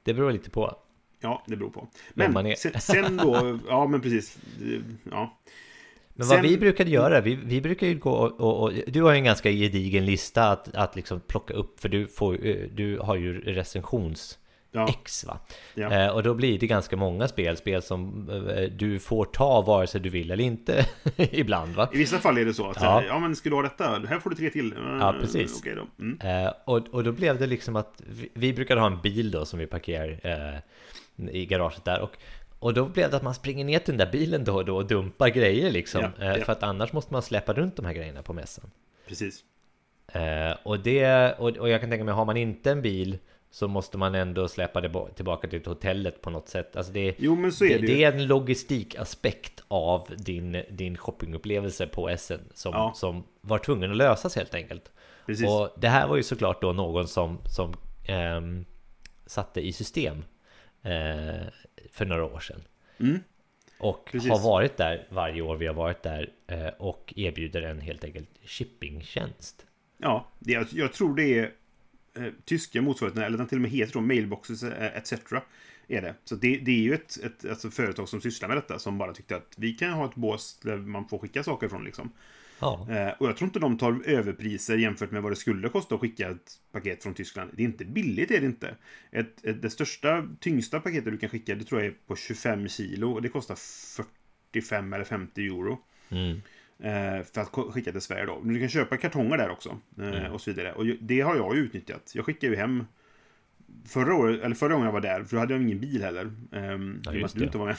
Det beror lite på. Ja, det beror på. Men sen, sen då, <laughs> ja men precis. Ja. Men vad Sen- vi brukade göra, vi, vi brukar ju gå och, och, och du har ju en ganska gedigen lista att, att liksom plocka upp för du, får, eh, du har ju recensions Ja, X va? Ja. Eh, och då blir det ganska många spel, spel som eh, du får ta vare sig du vill eller inte <laughs> ibland va? I vissa fall är det så att, Ja. ja, ja men ska du ha detta? Här får du tre till. Mm, Ja, precis. Okej då. Mm. Eh, och, och då blev det liksom att vi, vi brukade ha en bil då som vi parkerar eh, i garaget där och och då blev det att man springer ner till den där bilen då och då och dumpar grejer liksom Ja, eh, ja. För att annars måste man släppa runt de här grejerna på mässan Precis. Eh, och, det, och, och jag kan tänka mig, har man inte en bil så måste man ändå släppa det tillbaka till hotellet på något sätt. Alltså det, Jo, men så är det, det det är en logistikaspekt av din, din shoppingupplevelse på SN som, Ja. som var tvungen att lösas helt enkelt. Precis. Och det här var ju såklart då någon som, som ehm, satte i system eh, för några år sedan. Mm. Och Precis. har varit där varje år vi har varit där eh, och erbjuder en helt enkelt shippingtjänst. Ja, det, jag, tror det är eh, tyska motsvarigheten, eller den till och med heter då mailboxes eh, etc. Är det. Så det, det är ju ett, ett alltså, företag som sysslar med detta som bara tyckte att vi kan ha ett bås där man får skicka saker från liksom. Ja, Eh, och jag tror inte de tar överpriser jämfört med vad det skulle kosta att skicka ett paket från Tyskland. Det är inte billigt, är det inte. Ett, ett, det största, tyngsta paketet du kan skicka, det tror jag är på 25 kilo och det kostar 45 eller 50 euro. mm. Eh, för att skicka till Sverige då. Men du kan köpa kartonger där också. Eh, Och så vidare. Och det har jag ju utnyttjat. Jag skickade ju hem Förra, året, eller förra gången jag var där, för då hade jag ingen bil heller. Um, Ja, just du det. inte var med.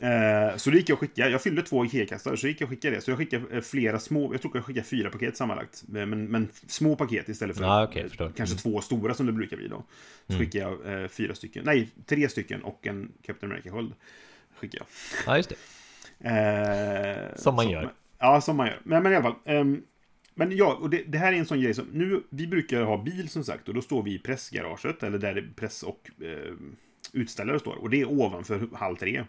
<laughs> Eh, så då gick jag och skickade. Jag fyllde två IKEA-kastar, så gick jag och skickade det. Så jag skickade eh, flera små, jag tror jag skickade fyra paket sammanlagt. Eh, Men, men små paket istället för eh, förstår. kanske Mm. två stora som det brukar bli då. Så skickade jag eh, fyra stycken, nej, tre stycken och en Captain America-sköld. Skickade jag. ja just det. Eh, Som man så- gör. Ja, som man gör. Men, men i alla fall. ehm, men ja, och det, det här är en sån grej som... Nu, vi brukar ha bil som sagt och då står vi i pressgaraget, eller där press och eh, utställare står. Och det är ovanför halv tre.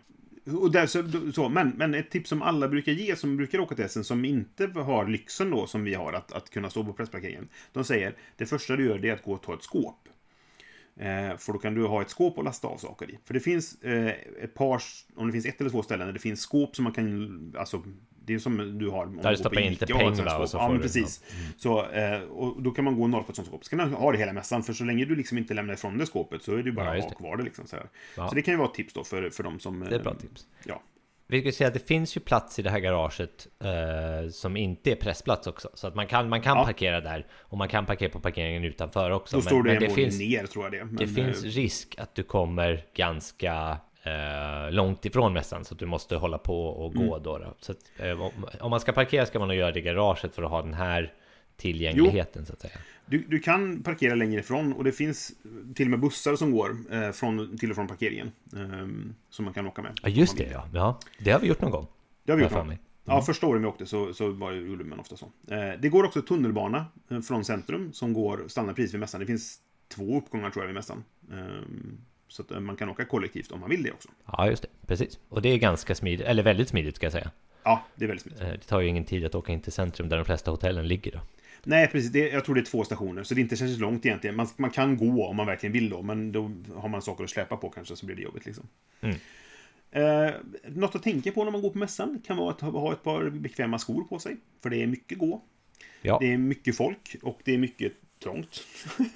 Och där, så, så, men, men ett tips som alla brukar ge, som brukar åka till Essen, som inte har lyxen då, som vi har, att, att kunna stå på pressparkeringen. De säger, det första du gör det är att gå och ta ett skåp. Eh, för då kan du ha ett skåp och lasta av saker i. För det finns eh, ett par, om det finns ett eller två ställen där det finns skåp som man kan, alltså det är som du har om Där du du stoppar in lite pengar, och så Ja, får men du- precis. Så, eh, och då kan man gå och norra på ett sånt skåp. Så kan man ha det hela mässan, för så länge du liksom inte lämnar ifrån det skåpet så är det bara Ja, att ha kvar det liksom. Så. Ja. så det kan ju vara ett tips då för, för de som... Det är ett bra eh, tips. Ja. Vi ska säga att det finns ju plats i det här garaget eh, som inte är pressplats också. Så att man kan, man kan Ja. parkera där och man kan parkera på parkeringen utanför också. Då står det en det finns, ner, tror jag det. Men, det finns eh, risk att du kommer ganska eh, långt ifrån mässan så att du måste hålla på och gå Mm. då. då. Så att, eh, om, om man ska parkera ska man nog göra det i garaget för att ha den här tillgängligheten så att säga. Du, du kan parkera längre ifrån och det finns till och med bussar som går eh, från, till och från parkeringen. Eh, som man kan åka med. Ja just det ja. ja. Det har vi gjort någon gång. Det har vi gjort någon. mig. Ja, första året vi åkte så, så var, gjorde man ofta så. Eh, det går också tunnelbana eh, från centrum som går standardpris vid mässan. Det finns två uppgångar tror jag vid mässan. Eh, så att eh, man kan åka kollektivt om man vill det också. Ja just det, precis. Och det är ganska smidigt, eller väldigt smidigt ska jag säga. Ja, det är väldigt smidigt. Eh, Det tar ju ingen tid att åka in till centrum där de flesta hotellen ligger då. Nej, precis. Det, jag tror det är två stationer, så det är inte särskilt långt egentligen. Man, man kan gå om man verkligen vill då, men då har man saker att släppa på kanske, så blir det jobbigt liksom. Mm. Eh, något att tänka på när man går på mässan kan vara att ha ett par bekväma skor på sig. För det är mycket gå. Ja, Det är mycket folk och det är mycket trångt.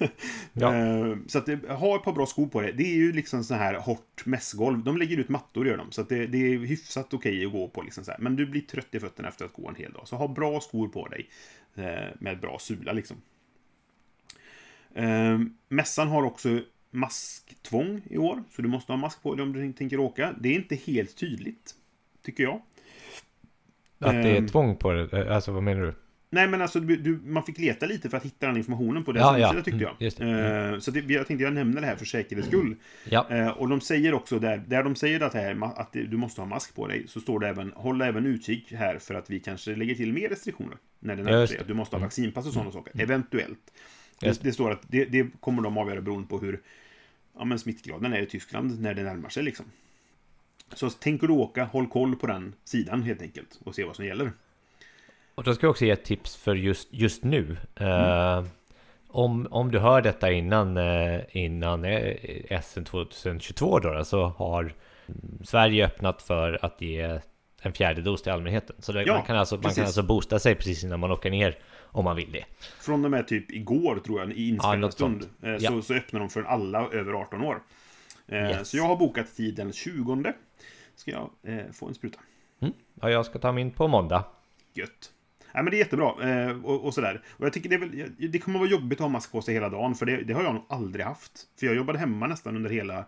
<laughs> Ja. Eh, så att ha ett par bra skor på det. Det är ju liksom så här hårt mässgolv. De lägger ut mattor gör de. Så att det, det är hyfsat okej att gå på. Liksom så här. Men du blir trött i fötterna efter att gå en hel dag. Så ha bra skor på dig. eh, Med bra sula liksom. Eh, mässan har också masktvång i år. Så du måste ha mask på dig om du tänker åka. Det är inte helt tydligt. Tycker jag. att det är tvång på det, alltså vad menar du? Nej, men alltså du, du, man fick leta lite för att hitta den informationen på deras Ja, hemsida ja. tyckte jag. Mm, det. Eh, så det, jag tänkte jag nämner det här för säkerhets skull. Eh, och de säger också där, där de säger att, här, att du måste ha mask på dig, så står det även håll även utkik här för att vi kanske lägger till mer restriktioner. När det närmar sig. Att du måste ha vaccinpass och sådana saker. Eventuellt. Just Det, det står att det, det kommer de avgöra beroende på hur ja, men smittgraden är i Tyskland när det närmar sig liksom. Så tänker du åka, håll koll på den sidan helt enkelt och se vad som gäller. Och då ska jag också ge ett tips för just, just nu. Eh, om, om du hör detta innan, eh, innan eh, SM 2022 då, så har mm, Sverige öppnat för att ge en fjärde dos till allmänheten. Så det, Ja, man, kan alltså, man kan alltså boosta sig precis innan man åker ner om man vill det. Från och med typ igår, tror jag, i inspelad något stund, sånt. eh, Ja. så, så öppnar de för alla över 18 år. Yes. Så jag har bokat tid den 20. Ska jag få en spruta. Mm. Ja, jag ska ta min på måndag. Gött. Nej, men det är jättebra. Eh, och, och sådär. Och jag tycker det, är väl, det kommer vara jobbigt att ha mask på sig hela dagen, för det, det har jag nog aldrig haft. För jag jobbade hemma nästan under hela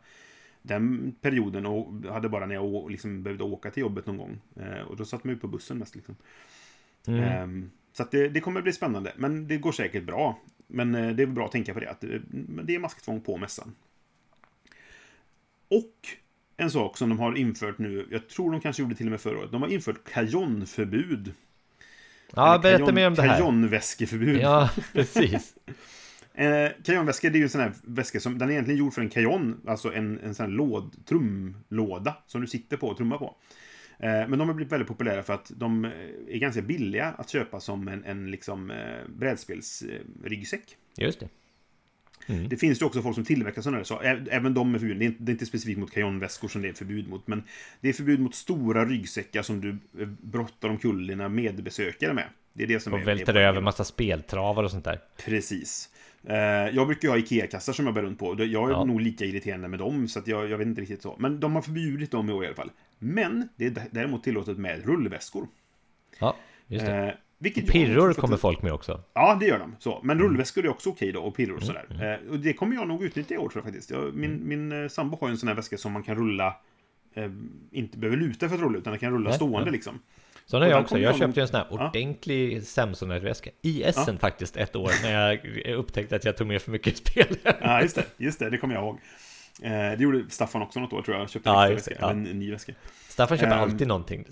den perioden och hade bara när jag liksom behövde åka till jobbet någon gång. Eh, och då satt man ju på bussen mest liksom. Mm. Ehm, så det, det kommer bli spännande. Men det går säkert bra. Men eh, det är bra att tänka på det. Att det, men det är masktvång på mässan. Och en sak som de har infört nu. Jag tror de kanske gjorde till och med förra året. De har infört kajonförbud. Ja, berätta kajon- mer om det här. Kajonväskeförbud. Ja, <laughs> precis. Eh, kajonväska, det är ju en sån här väska som, den är egentligen gjord för en kajon, alltså en, en sån här låd, trumlåda som du sitter på och trummar på. Eh, men de har blivit väldigt populära för att de eh, är ganska billiga att köpa som en, en liksom eh, brädspelsryggsäck. Just det. Mm. Det finns ju också folk som tillverkar sådana här, så även de är förbjudna. Det är inte, det är inte specifikt mot kajonväskor som det är förbud mot, men det är förbud mot stora ryggsäckar som du eh, brottar omkull dina medbesökare med. Det är det som är... Och välter är över massa speltravar och sånt där. Precis. Eh, jag brukar ju ha IKEA-kassar som jag bär runt på. Jag är Ja. nog lika irriterande med dem, så att jag, jag vet inte riktigt så. Men de har förbjudit dem i år i alla fall. Men det är däremot tillåtet med rullväskor. Ja, just det. Vilket Pirror kommer folk med också. Ja, det gör de. Så. Men Mm. rullväskor är också okej då, och pirror och sådär. Eh, och det kommer jag nog utnyttja i år, tror jag faktiskt. Jag, min Mm. min eh, sambo har ju en sån här väska som man kan rulla eh, inte behöver luta för att rulla, utan den kan rulla Nej, stående ja. liksom. Så har jag också. Jag köpte nog- en sån här Ja. ordentlig Samsonite-väska. I Essen faktiskt ett år när jag <laughs> upptäckte att jag tog med för mycket spel. Ja, just det. Just det, det kommer jag ihåg. Eh, det gjorde Staffan också något år, tror jag. Köpte Ja, en, det, väska, ja. en, ny väska. Staffan köper Ehm, alltid någonting.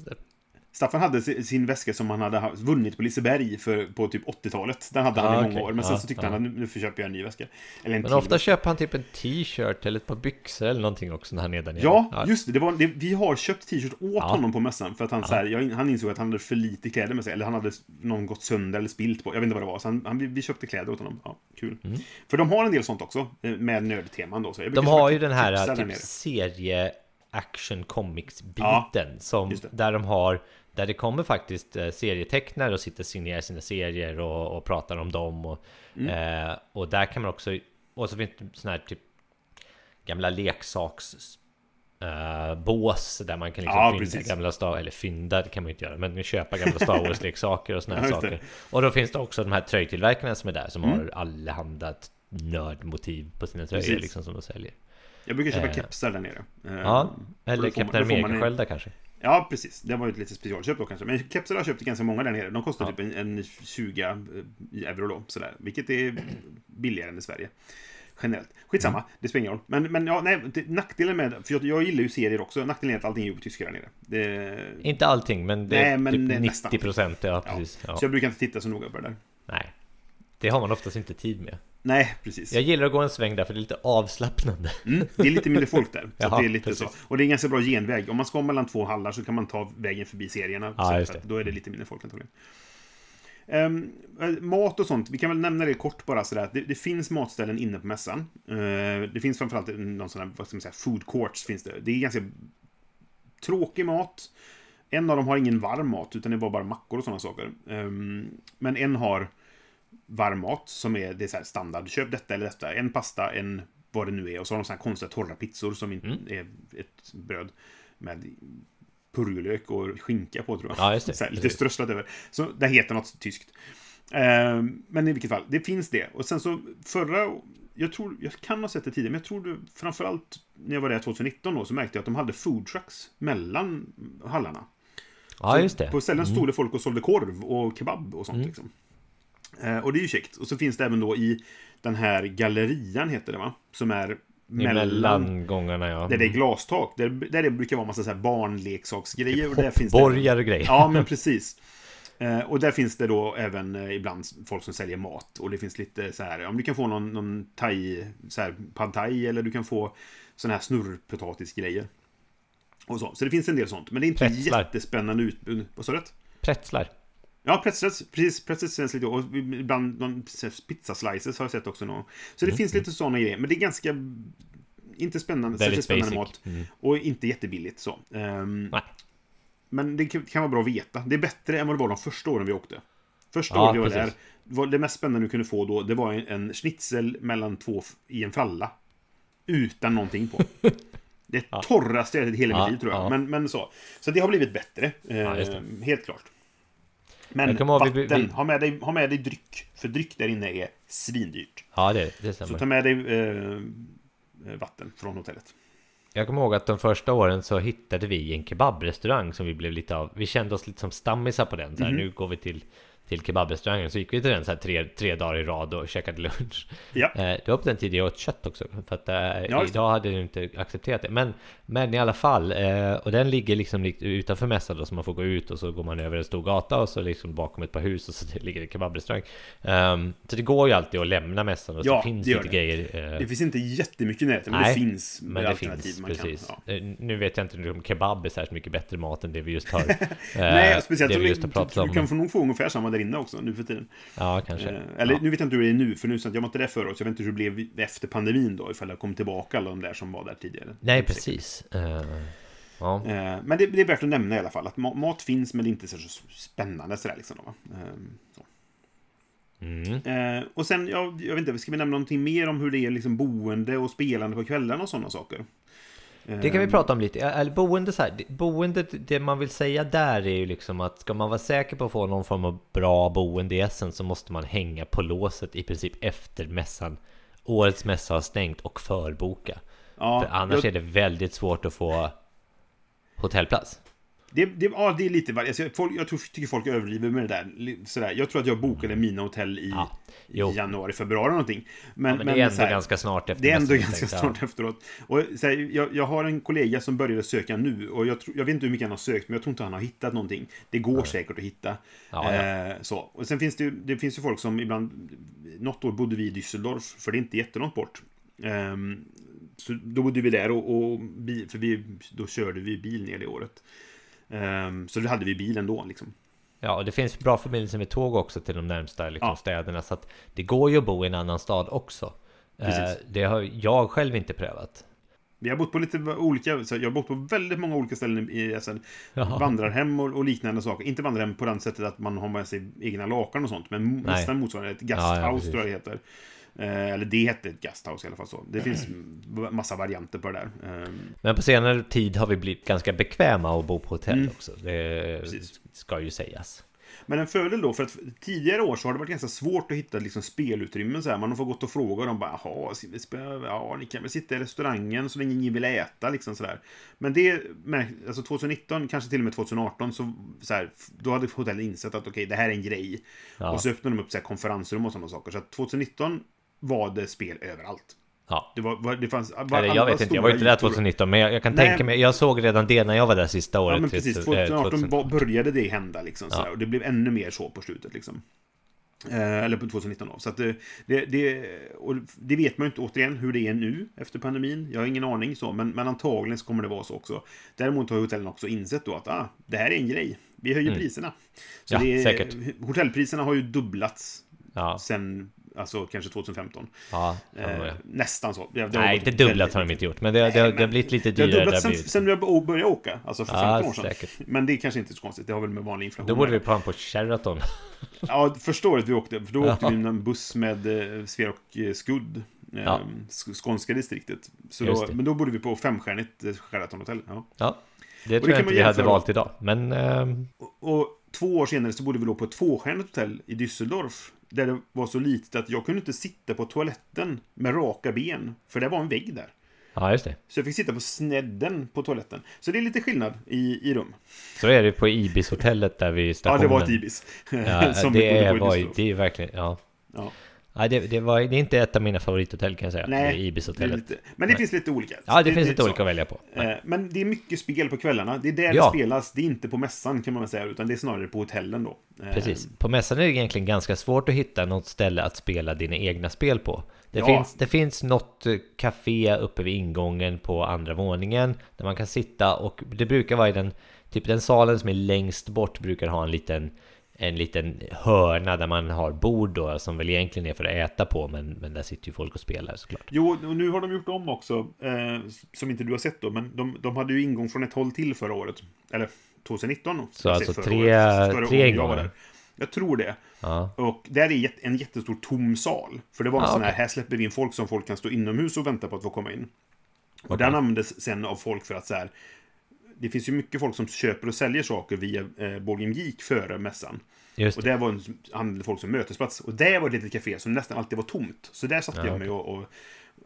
Staffan hade si- sin väska som han hade ha- vunnit på Liseberg för, på typ 80-talet. Den hade han Ja, i många okej. år. Men sen Ja, så tyckte ja. han att nu, köper jag en ny väska. Eller en Men till ofta köper han typ en t-shirt eller ett par byxor eller någonting också när han är där nere. Ja, just det. det, var, det vi har köpt t-shirt åt Ja. honom på mässan. För att han, så här, jag, han insåg att han hade för lite kläder med sig. Eller han hade någon gått sönder eller spilt på. Jag vet inte vad det var. Så han, han, vi, vi köpte kläder åt honom. Ja, kul. För de har en del sånt också. eh, Med nördteman då. Så jag Mm. De har ju den här typ nere. Action comics Ja, som där de har där det kommer faktiskt eh, serietecknare och sitter och signerar sina serier och, och pratar om dem och, Mm. eh, och där kan man också och så finns det sån här typ gamla leksaks eh, bås där man kan liksom Ja, fynda gamla Star eller fynda det kan man ju inte göra men köpa gamla <laughs> Star Wars leksaker och såna här Ja, saker och då finns det också de här tröjtillverkarna som är där som Mm. har allehanda nördmotiv på sina tröjor Precis. liksom som de säljer Jag brukar köpa Eh. kepsar där nere. Eh, Ja, och eller Kapten Amerika-sköldar kanske. Ja, precis. Det var ju ett litet specialköp då kanske. Men kepsar har jag köpt ganska många där nere. De kostar Ja. typ en, en 20 i euro då, sådär. Vilket är billigare än i Sverige. Generellt. Skitsamma, Mm. det spelar ingen roll. Men, men ja, nej, det, nackdelen med... För jag, jag gillar ju serier också. Nackdelen är att allting är ju på tyska där nere. Det, Inte allting, men det är Nej, men typ det är 90 nästan. procent. Ja, ja. precis. Ja. Så jag brukar inte titta så noga på det där. Nej, det har man oftast inte tid med. Nej, precis. Jag gillar att gå en sväng där för det är lite avslappnande. Mm, det är lite mindre folk där. <laughs> Så Jaha, det är lite precis. så. Och det är en ganska bra genväg. Om man ska mellan två hallar så kan man ta vägen förbi serierna. Ja, så. Då är det lite mindre folk antagligen. Eh, mat och sånt, vi kan väl nämna det kort bara sådär. Det, det finns matställen inne på mässan. Eh, det finns framförallt någon sån här, vad ska man säga, food courts finns det. Det är ganska tråkig mat. En av dem har ingen varm mat, utan det var bara mackor och sådana saker. Ehm, men en har varm mat som är, det är så här standard. Köp detta eller detta. En pasta, en vad det nu är. Och så har de sådana här konstiga torra pizzor som inte Mm. är ett bröd med purjolök och skinka på tror jag. Ja, just det. <laughs> Så här, lite strösslat över. Så det heter något tyskt. Ehm, men i vilket fall, det finns det. Och sen så förra, jag tror, jag kan ha sett det tidigare, men jag tror det, framförallt när jag var där 2019 då, så märkte jag att de hade food trucks mellan hallarna. Ja, Så just det. Mm. På ställen stod det folk och sålde korv och kebab och sånt liksom. Eh, och det är ju käckt. Och så finns det även då i den här gallerian, heter det va? Som är mellan... Mellan gångarna ja. Där det är glastak. Där, där det brukar vara massa så här barnleksaksgrejer. Och där finns det... Grejer. Ja, men <laughs> precis. Eh, och där finns det då även eh, ibland folk som säljer mat. Och det finns lite så här, om du kan få någon, någon thai, så här pad thai eller du kan få såna här snurrpotatisgrejer. Och så. så det finns en del sånt. Men det är inte Pretzlar. jättespännande utbud. Vad sa du? Pretzlar. Ja, pretzels, precis. Pretzels känns lite... Och ibland någon pizzaslices har jag sett också någon. Så det finns lite sådana grejer. Men det är ganska... Inte spännande, Väldigt särskilt spännande basic. mat. Mm. Och inte jättebilligt så. Nej. men det kan vara bra att veta. Det är bättre än vad det var de första åren vi åkte. Första Ja, året vi var precis. där, var det mest spännande du kunde få då, det var en, en schnitzel mellan två i en fralla. Utan någonting på. <laughs> Det torraste jag ätit i hela Ja, mitt liv tror jag. ja. Men, men så. Så det har blivit bättre. Ehm, helt klart. Men ihåg, vi- vatten, vi- ha, med dig, ha med dig dryck. För dryck där inne är svindyrt. Ja, det, det Så stämmer. ta med dig eh, vatten från hotellet. Jag kommer ihåg att de första åren så hittade vi en kebabrestaurang som vi blev lite av. Vi kände oss lite som stammisar på den. Så här, Nu går vi till, till kebabrestaurangen. Så gick vi till den så här tre, tre dagar i rad och käkade lunch. Ja. Eh, det var på den tiden jag åt kött också. För att eh, det. idag hade jag inte accepterat det. Men, men i alla fall. Eh, och den ligger liksom utanför mässan då. Så man får gå ut och så går man över en stor gata och så liksom bakom ett par hus och så <laughs> ligger det kebabrestaurang. Ehm, så det går ju alltid att lämna mässan och Ja, så finns det lite det. grejer. eh, Det finns inte jättemycket närheten, men Nej, det finns men det alternativ finns, man precis. kan. Ja. Eh, Nu vet jag inte om kebab är särskilt mycket bättre mat än det vi just har <laughs> Nej, eh, speciellt vi du, du kan få nog få ungefär samma där inne också nu för tiden. Ja, kanske. Eh, eller ja. nu vet jag inte hur det är nu, för nu så att jag var inte där förra året, så jag vet inte hur det blev efter pandemin då, ifall det kom tillbaka alla de där som var där tidigare. Nej, precis. Eh, ja. Eh, men det, det är värt att nämna i alla fall, att ma- mat finns, men det är inte så spännande sådär liksom. Då, va? Eh, så. Mm. Eh, och sen, ja, jag vet inte, ska vi nämna någonting mer om hur det är liksom boende och spelande på kvällarna och sådana saker? Det kan vi Eh, prata om lite. Eller boende så här. det- Boendet, det man vill säga där är ju liksom att ska man vara säker på att få någon form av bra boende i Essen så måste man hänga på låset i princip efter mässan. Årets mässa har stängt och förboka. Ja, För annars jag- är det väldigt svårt att få hotellplats. Det, det, ja, det är lite varje. Alltså, folk, jag tror, tycker folk överdriver med det där. Sådär. Jag tror att jag bokade mina hotell i, Ja, i januari, februari någonting. Men, Ja, men, det är ändå så här, ganska snart efter Det är ändå ganska tänkte snart efteråt. Och, så här, jag, jag har en kollega som började söka nu. Och jag, tror- jag vet inte hur mycket han har sökt, men jag tror inte han har hittat någonting. Det går säkert att hitta. Ja, ja. Eh, så. Och sen finns det det finns ju folk som ibland... Något år bodde vi i Düsseldorf, för det är inte jättelångt bort. Ehm, så då bodde vi där och, och för vi, då körde vi bil ner det året. Ehm, så då hade vi bil ändå liksom. Ja, och det finns bra förbindelser med tåg också till de närmsta liksom, Ja. städerna. Så att det går ju att bo i en annan stad också. Eh, Precis. det har jag själv inte prövat. Vi har bott på lite olika, så jag har bott på väldigt många olika ställen i Essen. Jaha. Vandrarhem och, och liknande saker. Inte vandrarhem på det sättet att man har med sig egna lakan och sånt, men Nej. nästan motsvarande. Ett Ja, ja, gasthouse precis. tror jag det heter. Eh, eller det hette ett gasthouse i alla fall så. Det finns massa varianter på det där. Eh, Men på senare tid har vi blivit ganska bekväma att bo på hotell Mm. också. Det Precis. ska ju sägas. Men en fördel då, för att tidigare år så har det varit ganska svårt att hitta liksom spelutrymmen så här. Man har fått gått och fråga och de bara, jaha, ja, ni kan väl sitta i restaurangen så länge ni vill äta, liksom sådär. Men det, alltså 2019, kanske till och med 2018, så, så här, då hade hotellet insett att okej, det här är en grej. Ja. Och så öppnade de upp så här, konferensrum och sådana saker. Så att 2019 var det spel överallt. Ja. Det, var, det fanns... Var, Eller jag vet inte, jag var inte där ytor. 2019 men jag, jag kan Nej. tänka mig, jag såg redan det när jag var där sista året. Ja, men precis. eh, 2018 2000. var- började det hända liksom. Ja. sådär, Och det blev ännu mer så på slutet liksom. Eh, eller på 2019 då. Så att det, det, det, och det vet man ju inte återigen hur det är nu efter pandemin. Jag har ingen aning så, men, men antagligen så kommer det vara så också. Däremot har hotellen också insett då att ah, det här är en grej. Vi höjer priserna. Så Mm. Ja, det säkert. Hotellpriserna har ju dubblats Ja, sen, alltså kanske 2015. ja, Eh, nästan så. Det, det Nej, inte dubblat har de inte gjort, men det, det, det har blivit lite dyrare. Det har sen, blivit. sen jag började åka, alltså för 15 Ja, år sedan. säkert. Men det är kanske inte så konstigt, det har väl med vanlig inflation Då borde vi på på Sheraton. <laughs> Ja, första året vi åkte, för då åkte vi med en buss med eh, Sverok eh, Skudd, eh, Ja. sk- skånska distriktet. Så då, men då bodde vi på femstjärnigt eh, Sheraton hotell. Ja. Ja, det tror jag inte vi hade valt idag. Men ehm, Och, och två år senare så bodde vi då på ett tvåstjärnigt hotell i Düsseldorf. Där det var så litet att jag kunde inte sitta på toaletten med raka ben. För det var en vägg där. Ja, just det. Så jag fick sitta på snedden på toaletten. Så det är lite skillnad i, i rum. Så är det på Ibis-hotellet där vid Ja, stationen. det var ett Ibis. Ja, <laughs> vi det, var, det är verkligen, ja. Ja. Nej, det, det, var, det är inte ett av mina favorithotell kan jag säga. Nej, det är det Ibis-hotellet. men det finns lite olika. Ja, det, finns är lite så. olika att välja på. Eh, Men det är mycket spel på kvällarna. Det är där Ja. det spelas. Det är inte på mässan kan man väl säga, utan det är snarare på hotellen då. Eh, Precis. På mässan är det egentligen ganska svårt att hitta något ställe att spela dina egna spel på. Det, Ja. finns, det finns något eh, café uppe vid ingången på andra våningen där man kan sitta och det brukar vara i den, typ den salen som är längst bort brukar ha en liten en liten hörna där man har bord då som väl egentligen är för att äta på men, men där sitter ju folk och spelar såklart. Jo, och nu har de gjort om också, eh, som inte du har sett då, men de, de hade ju ingång från ett håll till förra året. Eller 2019. då, ska Så alltså tre- året, tre ingångar? Jag tror det. Ja, Och där är en jättestor tom sal. För det var en Ah, sån här, okej. här släpper vi in folk som folk kan stå inomhus och vänta på att få komma in. Och Okej. den användes sen av folk för att så här, det finns ju mycket folk som köper och säljer saker via eh, Game Geek före mässan. just Och det. där var en, använde folk som mötesplats. Och där var det ett litet café som nästan alltid var tomt. Så där satt Ja, jag mig och, och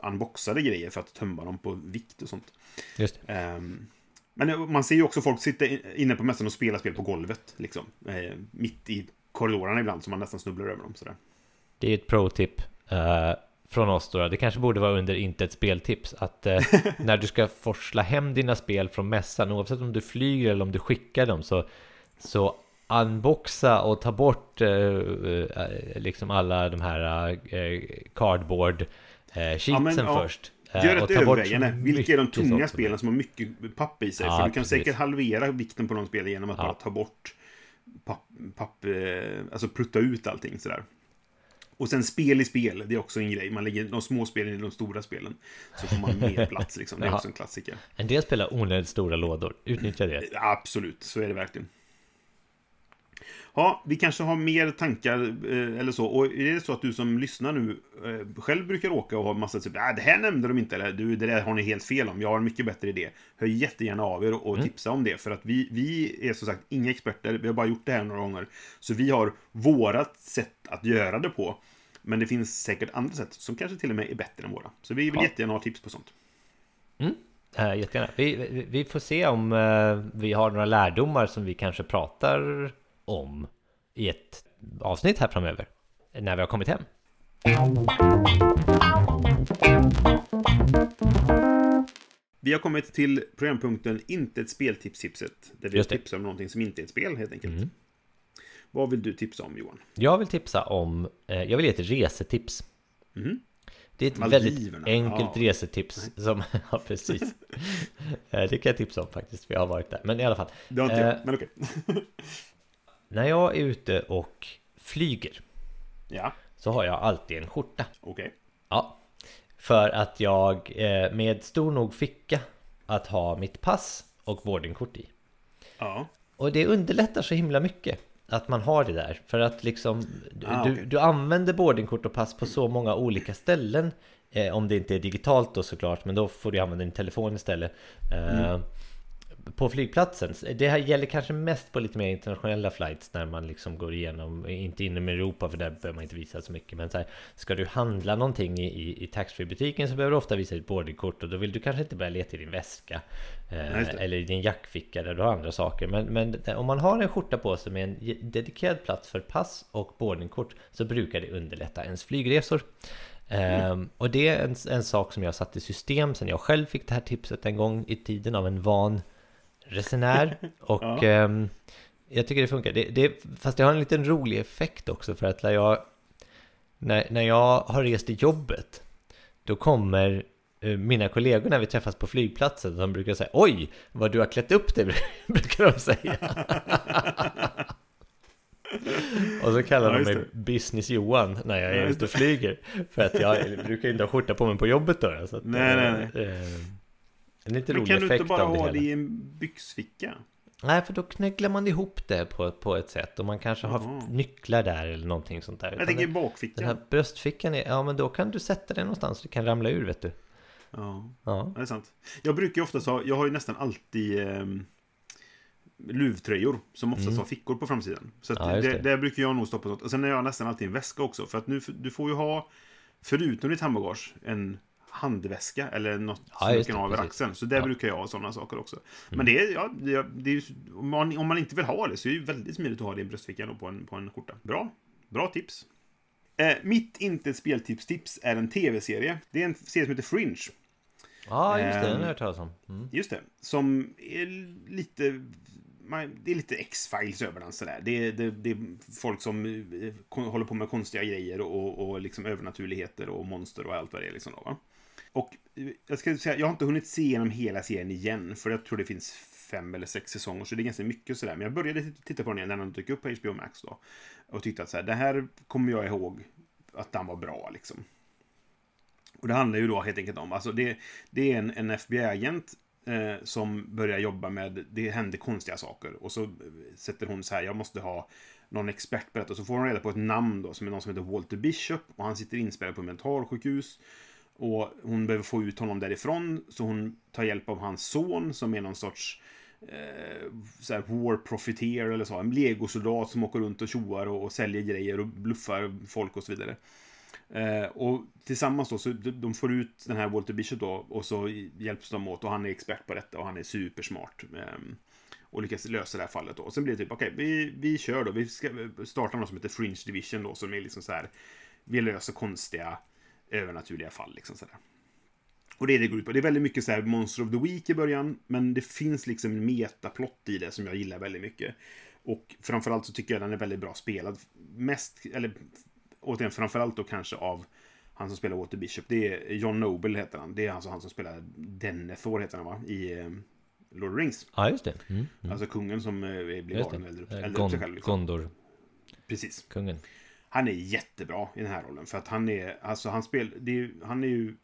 unboxade grejer för att tömma dem på vikt och sånt. Just det. Ehm, men man ser ju också folk sitta in- inne på mässan och spela spel på golvet. Liksom. Eh, mitt i korridorerna ibland, så man nästan snubblar över dem. Sådär. Det är ett pro-tip eh, från oss då. Det kanske borde vara under inte ett speltips. Att eh, <laughs> när du ska forsla hem dina spel från mässan, oavsett om du flyger eller om du skickar dem, så, så unboxa och ta bort eh, eh, liksom alla de här eh, cardboard eh, men, ja. först. Eh, Gör ett övervägande. Vilka är de tunga spelen som har mycket papp i sig? Ja, För du kan precis. säkert halvera vikten på de spelen genom att Ja. bara ta bort papp, papp eh, alltså prutta ut allting sådär. Och sen spel i spel, det är också en grej. Man lägger de små spelen i de stora spelen. Så får man mer plats liksom. Det är också en klassiker. En del spelar onödigt stora lådor. Utnyttja det. Absolut, så är det verkligen. Ja, vi kanske har mer tankar eh, eller så. Och är det så att du som lyssnar nu eh, själv brukar åka och ha massa typ, ah, det här nämnde de inte, eller du, det där har ni helt fel om, jag har en mycket bättre idé. Hör jättegärna av er och tipsa om det, för att vi, vi är som sagt inga experter, vi har bara gjort det här några gånger. Så vi har vårat sätt att göra det på. Men det finns säkert andra sätt som kanske till och med är bättre än våra. Så vi vill Ja. jättegärna ha tips på sånt. Uh, jättegärna. Vi, vi, vi får se om eh, vi har några lärdomar som vi kanske pratar om i ett avsnitt här framöver. När vi har kommit hem. Vi har kommit till programpunkten Inte ett speltips-tipset. Där vi tipsar om någonting som inte är ett spel, helt enkelt. Mm. Vad vill du tipsa om, Johan? Jag vill tipsa om, eh, jag vill ge ett resetips. Mhm. Det är ett Maldiverna, väldigt enkelt ja. resetips som, <laughs> ja precis. <laughs> Eh, det kan jag tipsa om faktiskt, för jag har varit där. Men i alla fall. Det har inte Eh, jag, men okej. <laughs> När jag är ute och flyger Ja, så har jag alltid en skjorta. okej. Ja, för att jag eh, med stor nog ficka att ha mitt pass och boardingkort i. Ja, Och det underlättar så himla mycket att man har det där. För att liksom du, Ah, du, okej. du använder boardingkort och pass på så många olika ställen. Eh, om det inte är digitalt då såklart, men då får du använda din telefon istället. Eh, Mm. På flygplatsen. Det här gäller kanske mest på lite mer internationella flights när man liksom går igenom, inte inom Europa för där behöver man inte visa så mycket. Men så här, ska du handla någonting i, i, i taxfree-butiken så behöver du ofta visa ditt boardingkort och då vill du kanske inte börja leta i din väska. Eh, eller i din jackficka där du har andra saker. Men, men om man har en skjorta på sig med en dedikerad plats för pass och boardingkort så brukar det underlätta ens flygresor. Ehm, och det är en, en sak som jag satt i system sen jag själv fick det här tipset en gång i tiden av en van resenär. <laughs> Och Ja. ehm, jag tycker det funkar. Det, det, fast det har en liten rolig effekt också för att när jag, när, när jag har rest i jobbet då kommer eh, mina kollegor när vi träffas på flygplatsen de brukar säga Oj, vad du har klätt upp dig <laughs> brukar de säga. <laughs> och så kallar Ja, de mig det. Business Johan när jag Ja, är ute och flyger. För att jag brukar inte ha skjorta på mig på jobbet då. Så att, Nej, nej, nej. eh, eh, En lite Men rolig kan du inte bara det ha det i en byxficka? Nej, för då knäcklar man ihop det på, på ett sätt. Och man kanske har Jaha. nycklar där eller någonting sånt där. Jag tänker i bakfickan. den här bröstfickan, är, ja men då kan du sätta den någonstans så det kan ramla ur vet du. Ja, Ja, det är sant. Jag brukar ju oftast ha, jag har ju nästan alltid eh, luvtröjor som oftast har fickor på framsidan. Så Mm. Ja, det, det. där brukar jag nog stoppa sånt. Och sen har jag nästan alltid en väska också. För att nu, du får ju ha, förutom ditt handbagage, en handväska eller något Ja, som du kan ha över axeln. Så där Ja. brukar jag ha sådana saker också. Men det är, ja, det, det är, ju- om, man, om man inte vill ha det så är det ju väldigt smidigt att ha det i bröstfickan på en, på en skjorta. Bra. Bra tips. Eh, mitt inte speltips-tips är en tv-serie. Det är en serie som heter Fringe. Ja, just det. Den har Ehm, jag hört talas om. Mm. Just det. Som är lite... man- Det är lite X-Files över den sådär. Det är, det, det är folk som eh, håller på med konstiga grejer och, och liksom övernaturligheter och monster och allt vad det är. Liksom då, va? Och eh, jag ska säga, jag har inte hunnit se igenom hela serien igen, för jag tror det finns fem eller sex säsonger, så det är ganska mycket sådär. Men jag började titta på den igen när den dök upp på HBO Max då. Och tyckte att så här, det här kommer jag ihåg att den var bra liksom. Och det handlar ju då helt enkelt om, alltså det, det är en, en FBI-agent eh, som börjar jobba med, det händer konstiga saker. Och så eh, sätter hon så här, jag måste ha någon expert på detta. Och så får hon reda på ett namn då, som är någon som heter Walter Bishop. Och han sitter inspärrad på mentalsjukhus. Och hon behöver få ut honom därifrån, så hon tar hjälp av hans son som är någon sorts eh, så här war profiteer eller så. En legosoldat som åker runt och tjoar och, och säljer grejer och bluffar folk och så vidare. Eh, och tillsammans då, så de de får ut den här Walter Bishop då och så hjälps de åt och han är expert på detta och han är supersmart. Eh, och lyckas lösa det här fallet då. Och sen blir det typ, okej, vi, vi kör då. Vi ska starta något som heter Fringe Division då, som är liksom så här, vi löser konstiga övernaturliga fall liksom sådär. Och det är det går ut på. Det är väldigt mycket så här Monster of the Week i början, men det finns liksom en metaplott i det som jag gillar väldigt mycket. Och framförallt så tycker jag den är väldigt bra spelad. Mest, eller återigen, framförallt då kanske av han som spelar Walter Bishop. Det är John Noble heter han. Det är alltså han som spelar Denethor heter han va? I eh, Lord of the Rings. Ja, just det. Mm. Alltså kungen som eh, blir galen upp, det. Eh, upp sig själv. Liksom. Gondor-kungen. Precis. Han är jättebra i den här rollen. För att han är, alltså han spel, det är, ju- han är ju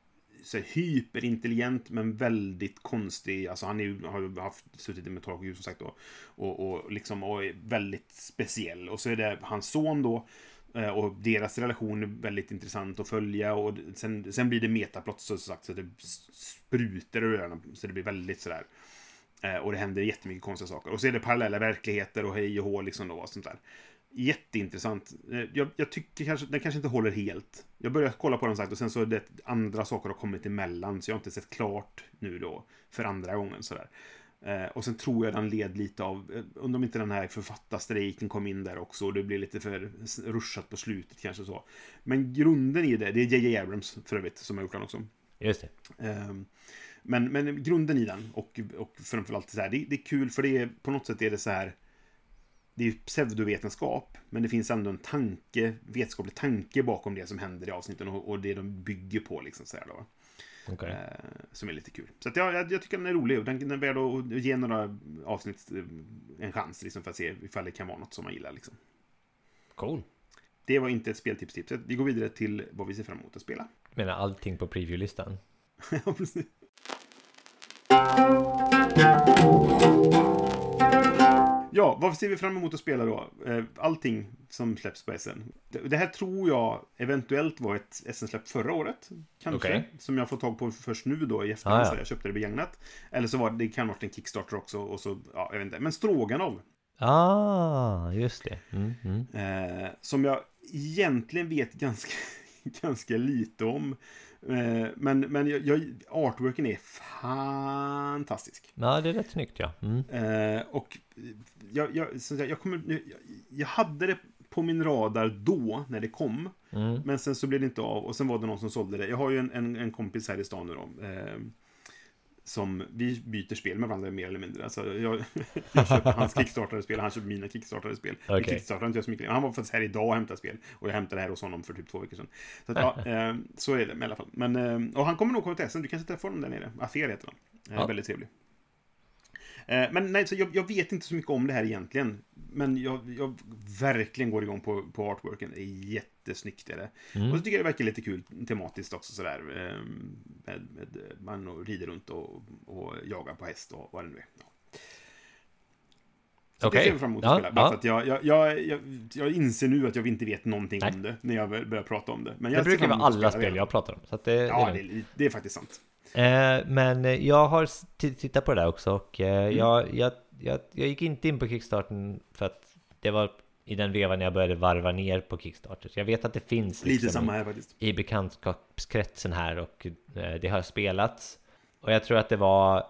så här, hyperintelligent men väldigt konstig. Alltså han är har ju haft, suttit i mentalsjukhus som sagt då. Och, och liksom och är väldigt speciell. Och så är det hans son då. Eh, och deras relation är väldigt intressant att följa. Och sen, sen blir det metaplott så sagt. Så det sprutar ur öronen. Så det blir väldigt sådär. Eh, och det händer jättemycket konstiga saker. Och så är det parallella verkligheter och hej och hå liksom då. Och sånt där. Jätteintressant. Eh, Jag, jag tycker kanske, den kanske inte håller helt. Jag började kolla på den sagt och sen så är det andra saker har kommit emellan. Så jag har inte sett klart nu då för andra gången sådär. Eh, och sen tror jag den led lite av, eh, undrar om inte den här författarstrejken kom in där också. Och det blev lite för ruschat på slutet kanske så. Men grunden i det, det är J.J. Abrams för övrigt som har gjort den också. Just det. Ehm, Men, men grunden i den och, och framförallt så här, det, det är kul för det är på något sätt är det så här det är ju pseudovetenskap, men det finns ändå en tanke, vetenskaplig tanke bakom det som händer i avsnitten och, och det de bygger på. Liksom så här då, Okej. eh, som är lite kul. Så att jag, jag, jag tycker den är rolig och den, den är värd att ge några avsnitt eh, en chans liksom, för att se ifall det kan vara något som man gillar. Liksom. Cool. Det var inte ett speltips-tips. Vi går vidare till vad vi ser fram emot att spela. Menar allting på preview-listan? <laughs> Ja, precis. Ja, vad ser vi fram emot att spela då? Eh, Allting som släpps på SN. Det här tror jag eventuellt var ett SN-släpp förra året. Kanske. Okej. Som jag får tag på först nu då i efterhand. Ah, ja. Jag köpte det begagnat. Eller så var det, det kan ha varit en Kickstarter också. Och så, ja, jag vet inte. Men Stroganov. Ah, just det. Mm, mm. Eh, som jag egentligen vet ganska, <laughs> ganska lite om. Eh, men men jag, jag, artworken är fantastisk. Ja, det är rätt snyggt ja. Mm. Eh, och jag, jag, jag, kommer, jag, jag hade det på min radar då, när det kom. Mm. Men sen så blev det inte av. Och sen var det någon som sålde det. Jag har ju en, en, en kompis här i stan nu då. Eh, som vi byter spel med varandra mer eller mindre. Alltså, jag, <laughs> jag köper hans <laughs> kickstartade spel, han köper mina kickstartade spel. Vi Okej. kickstartar inte jag så mycket. Han var faktiskt här idag och hämtade spel. Och jag hämtade det här hos honom för typ två veckor sedan. Så att, ja, <laughs> eh, så är det i alla fall. Men, eh, och han kommer nog komma till Essen. Du kanske träffar honom där nere. Afer heter han. Eh, Ja. Väldigt trevlig. Eh, Men nej, så jag, jag vet inte så mycket om det här egentligen. Men jag, jag verkligen går igång på, på artworken. Det är jättesnyggt. Är det. Mm. Och så tycker jag det verkar lite kul tematiskt också sådär. eh, Med, med, man rider runt och, och jagar på häst och vad det nu är. Ja. Okej. det ser jag fram emot att Ja, spela. Ja. för att jag, jag, jag, jag, jag inser nu att jag inte vet någonting Nej. om det. När jag börjar prata om det. Men Det jag ser brukar vara alla spel det. jag pratar om. Så det, Ja, det det, är- det är faktiskt sant. Eh, men jag har tittat på det där också och eh, Mm. jag, jag, jag, jag gick inte in på Kickstarten för att det var i den vevan jag började varva ner på Kickstarter. Så jag vet att det finns Lite liksom samma här faktiskt. i bekantskapskretsen här och eh, det har spelats. Och jag tror att det var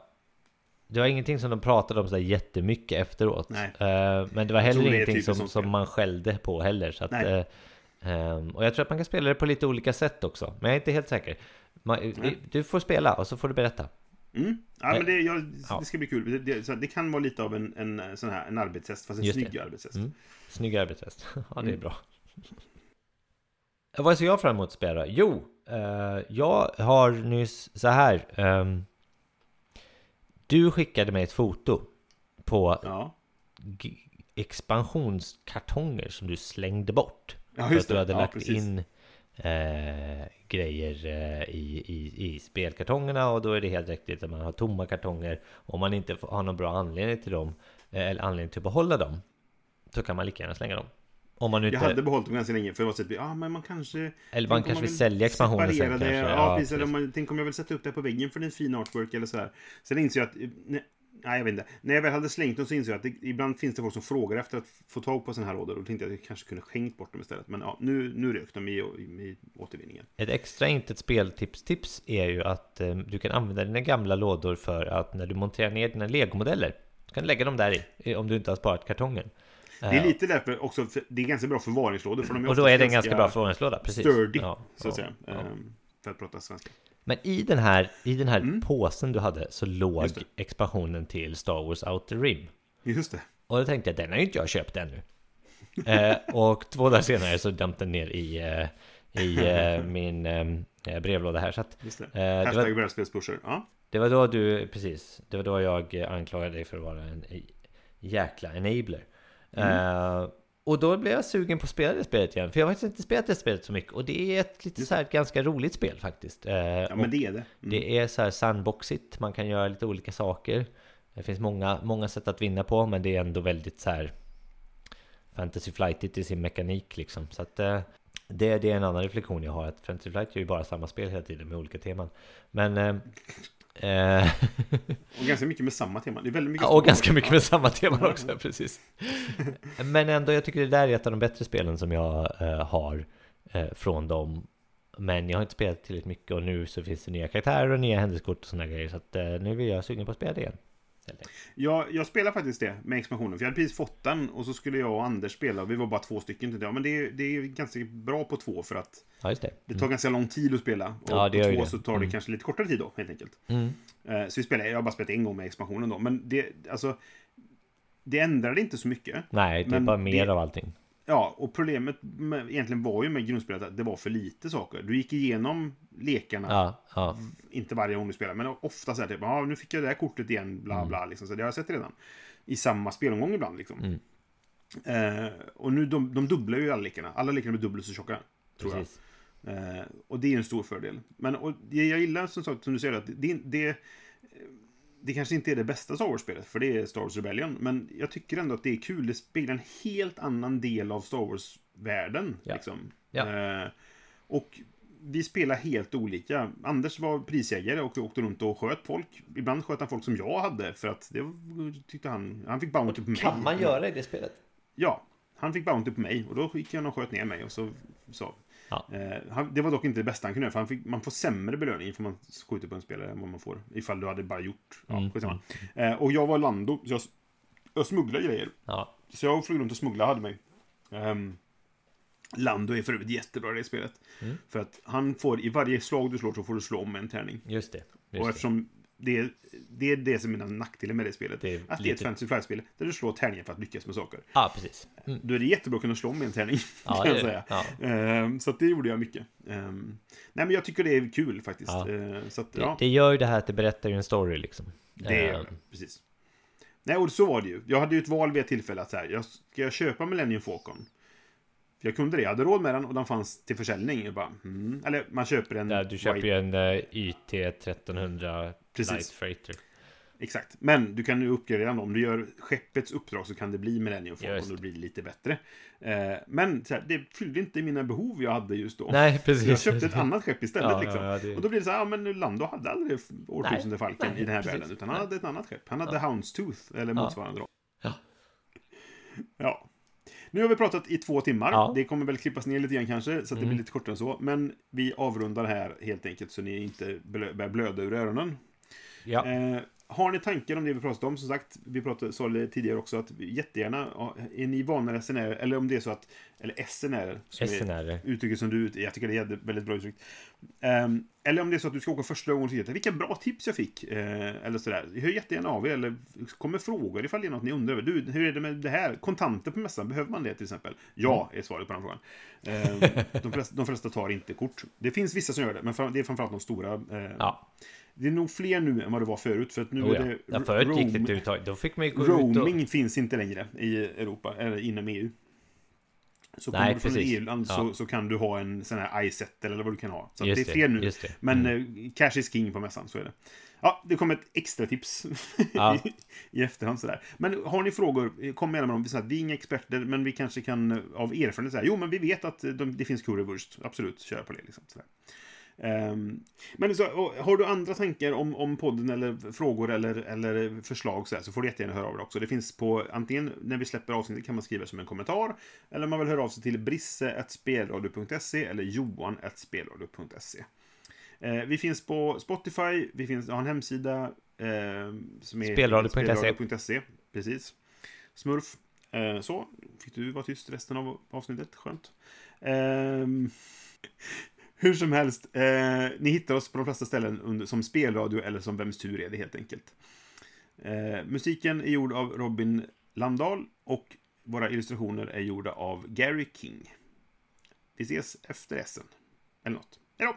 det var ingenting som de pratade om så där jättemycket efteråt. Nej. Eh, men det var heller ingenting typiskt som, som spel. man skällde på heller. Så att, eh, ehm, och jag tror att man kan spela det på lite olika sätt också. Men jag är inte helt säker. Nej. du får spela och så får du berätta. Mm. Ja, men det, jag, Ja. det ska bli kul. Det, det, det kan vara lite av en, en sån här en arbetshäst, fast en Just det. snygg arbetshäst. Mm. Snygg arbetshäst. <laughs> ja, det är Mm. bra. Vad ser jag fram emot att spela? Jo, eh, jag har nyss så här. ehm, du skickade mig ett foto på Ja, expansionskartonger som du slängde bort. ja för att du det. hade Ja, lagt precis. in eh, grejer eh, i, i, i spelkartongerna och då är det helt riktigt att man har tomma kartonger. Om man inte har någon bra anledning till dem, eh, eller anledning till att behålla dem, så kan man lika gärna slänga dem. Om man nu Jag inte... hade behållit dem ganska länge för att, ja men man kanske... Eller man kanske vill vill sälja expansionen sen kanske. Ja, precis. Eller precis. om man, tänk om jag vill sätta upp det på väggen för en fin artwork eller så här. Sen inser jag att... eh, Nej, jag vet inte. När jag väl hade slängt dem så insåg jag att det, ibland finns det folk som frågar efter att få tag på sådana här lådor. Och då tänkte jag att jag kanske kunde skänkt bort dem istället. Men ja, nu, nu rök de i, i, i återvinningen. Ett extra inte ett speltips-tips är ju att eh, du kan använda dina gamla lådor för att när du monterar ner dina legomodeller, så kan du lägga dem där i, eh, om du inte har sparat kartongen. Det är lite därför också, det är ganska bra förvaringslådor. För de är Och då är det en ganska bra förvaringslåda, precis. Sturdy, Ja, så att ja, säga. ja. Ehm, För att prata svenska. Men i den här, i den här Mm. påsen du hade så låg expansionen till Star Wars Outer Rim. Just det. Och då tänkte jag, den har ju inte jag köpt ännu. <laughs> eh, och två dagar senare så damp den ner i, eh, i eh, <laughs> min eh, brevlåda här. Så att, Just det. eh, Hashtag var, brädspelspusher. Ja. det var då du, precis, det var då jag eh, anklagade dig för att vara en eh, jäkla enabler. Eh, och då blev jag sugen på att spela det spelet igen. För jag har faktiskt inte spelat det spelet så mycket. Och det är ett lite så här ganska roligt spel faktiskt. Eh, ja, och- men det är det. Mm. det är så här sandboxigt, man kan göra lite olika saker. Det finns många, många sätt att vinna på, men det är ändå väldigt så här Fantasy flightigt i sin mekanik liksom. Så att eh, det, det är en annan reflektion jag har, att Fantasy Flight är ju bara samma spel hela tiden med olika teman. Men... Eh, <laughs> Och ganska mycket med samma tema. Det är väldigt mycket Ja, och ganska mycket med samma tema också, precis. <laughs> Men ändå, jag tycker det där är ett av de bättre spelen som jag eh, har eh, från dem. Men jag har inte spelat tillräckligt mycket och nu så finns det nya karaktärer och nya händelseskort och sådana grejer. Så att nu är jag sugen på att spela det igen. Helt enkelt. Ja, jag spelar faktiskt det med expansionen. För jag hade precis fått den och så skulle jag och Anders spela. Och vi var bara två stycken. Jag, men det är, det är ganska bra på två för att Ja, det. det tar ganska lång tid att spela. Och Ja, på två så tar det Mm. kanske lite kortare tid då, helt enkelt. Mm. Eh, Så vi spelade, jag har bara spelat en gång med expansionen då. Men det, alltså... Det ändrade inte så mycket. Nej, det är bara mer det- av allting. Ja, och problemet med, egentligen var ju med grundspelet att det var för lite saker. Du gick igenom lekarna, Ja, ja. inte varje gång du spelar, men ofta så här typ, ja, nu fick jag det här kortet igen, bla Mm. bla, liksom. Så det har jag sett redan. I samma spelomgång ibland, liksom. Mm. Eh, och nu, de, de dubblar ju alla lekarna. Alla lekarna blir dubbelt så tjocka, tror Precis. jag. Eh, och det är en stor fördel. Men och det jag gillar, som, sagt, som du säger, att det, det, det kanske inte är det bästa Star Wars-spelet, för det är Star Wars Rebellion. Men jag tycker ändå att det är kul. Det speglar en helt annan del av Star Wars-världen. Ja. Liksom. Ja. Eh, och vi spelar helt olika. Anders var prisjägare och åkte runt och sköt folk. Ibland sköt han folk som jag hade, för att det tyckte han... Han fick bounty på mig. Kan man göra i det spelet? Ja, han fick bounty på mig och då gick han och sköt ner mig och så... så. Ja. Eh, det var dock inte det bästa han kunde göra, för han fick, man får sämre belöning för man skjuter på en spelare än vad man får ifall du hade bara gjort... Ja, Mm. skitsamma. Eh, och jag var Lando, så jag, jag smugglade grejer. Ja, Så jag flög runt och smugglade hade mig. Um, Lando är för övrigt jättebra i det spelet. Mm. För att han får, i varje slag du slår så får du slå om en tärning. just det. Just och eftersom det är, det är det som är nackdelen med det spelet. Det att det är ett fantasy flight-spel där du slår tärningar för att lyckas med saker. Ja, precis. Mm. Då är det jättebra att kunna slå om en tärning. <laughs> Ja, kan jag säga. Ja. Ehm, så det gjorde jag mycket. Ehm, nej, men jag tycker det är kul faktiskt. Ja. Ehm, så att, Det, ja, det gör ju det här att det berättar ju en story liksom. det gör det. Precis. Nej, och så var det ju. Jag hade ju ett val vid ett tillfälle att så här, jag, ska jag köpa Millennium Falcon? Jag kunde det. Jag hade råd med den och den fanns till försäljning. Jag bara, mm. Eller man köper en... Ja, du köper ju en uh, YT 1300 Precis. Light Freighter. Exakt. Men du kan ju uppgradera den. Om du gör skeppets uppdrag så kan det bli Millennium Falcon och då blir det lite bättre. Eh, men här, det fyllde inte mina behov jag hade just då. Nej, precis. jag köpte ett annat skepp istället. Ja, liksom. ja, ja, det- Och då blir det så här, ja men Lando hade aldrig årtusende falken nej, i den här precis. världen. Utan han Nej. hade ett annat skepp. Han hade Houndstooth, eller motsvarande. då. Ja. Ja. Nu har vi pratat i två timmar. Ja. Det kommer väl klippas ner lite grann kanske, så att det blir lite kortare än så. Men vi avrundar här helt enkelt så ni inte börjar blöda ur öronen. Ja, Eh, har ni tankar om det vi pratat om? Som sagt, vi pratade sa det tidigare också att jättegärna, är ni vana resenärer, eller om det är så att, eller SNR, som SNR. uttrycket som du, jag tycker det är väldigt bra uttryckt. Ehm, eller om det är så att du ska åka första gången tycker vilka bra tips jag fick. Eh, eller sådär. Hör jättegärna av er, eller kommer frågor ifall det är något ni undrar över. Du, hur är det med det här? Kontanter på mässan, behöver man det till exempel? Ja, är svaret på den frågan. Ehm, de, flesta, de flesta tar inte kort. Det finns vissa som gör det, men det är framförallt de stora. eh, Ja, det är nog fler nu än vad det var förut. För att nu oh, är det ja förut gick det roam- inte uttaget. Då fick man ju gå ut och... Roaming finns inte längre i Europa, eller inom EU. Så Nej, kommer du från ett. EU-land så, Ja. så kan du ha en sån här iSettle eller vad du kan ha. Så det är fler nu. Men Mm. eh, cash is king på mässan, så är det. Ja, det kommer ett extra tips Ja. i, <laughs> i efterhand sådär. Men har ni frågor, eh, kom med dem. Vi är inga experter, men vi kanske kan eh, av erfarenhet säga jo, men vi vet att de, det finns currywurst. Absolut, kör på det. Liksom, sådär. Ehm, men så, har du andra tankar om, om podden eller frågor eller, eller förslag så, här, så får du jättegärna höra av dig också. Det finns på antingen när vi släpper avsnittet kan man skriva som en kommentar eller man vill höra av sig till brisse.spelradio.se eller johan.spelradio.se. Eh, vi finns på Spotify, vi finns, har en hemsida eh, som är Spelradio.se. Precis. Smurf. Så, fick du vara tyst resten av avsnittet. Skönt. Hur som helst, eh, ni hittar oss på de flesta ställen under, som spelradio eller som Vems tur är det helt enkelt. Eh, musiken är gjord av Robin Landahl och våra illustrationer är gjorda av Gary King. Vi ses efter Essen. Eller något. Hej då!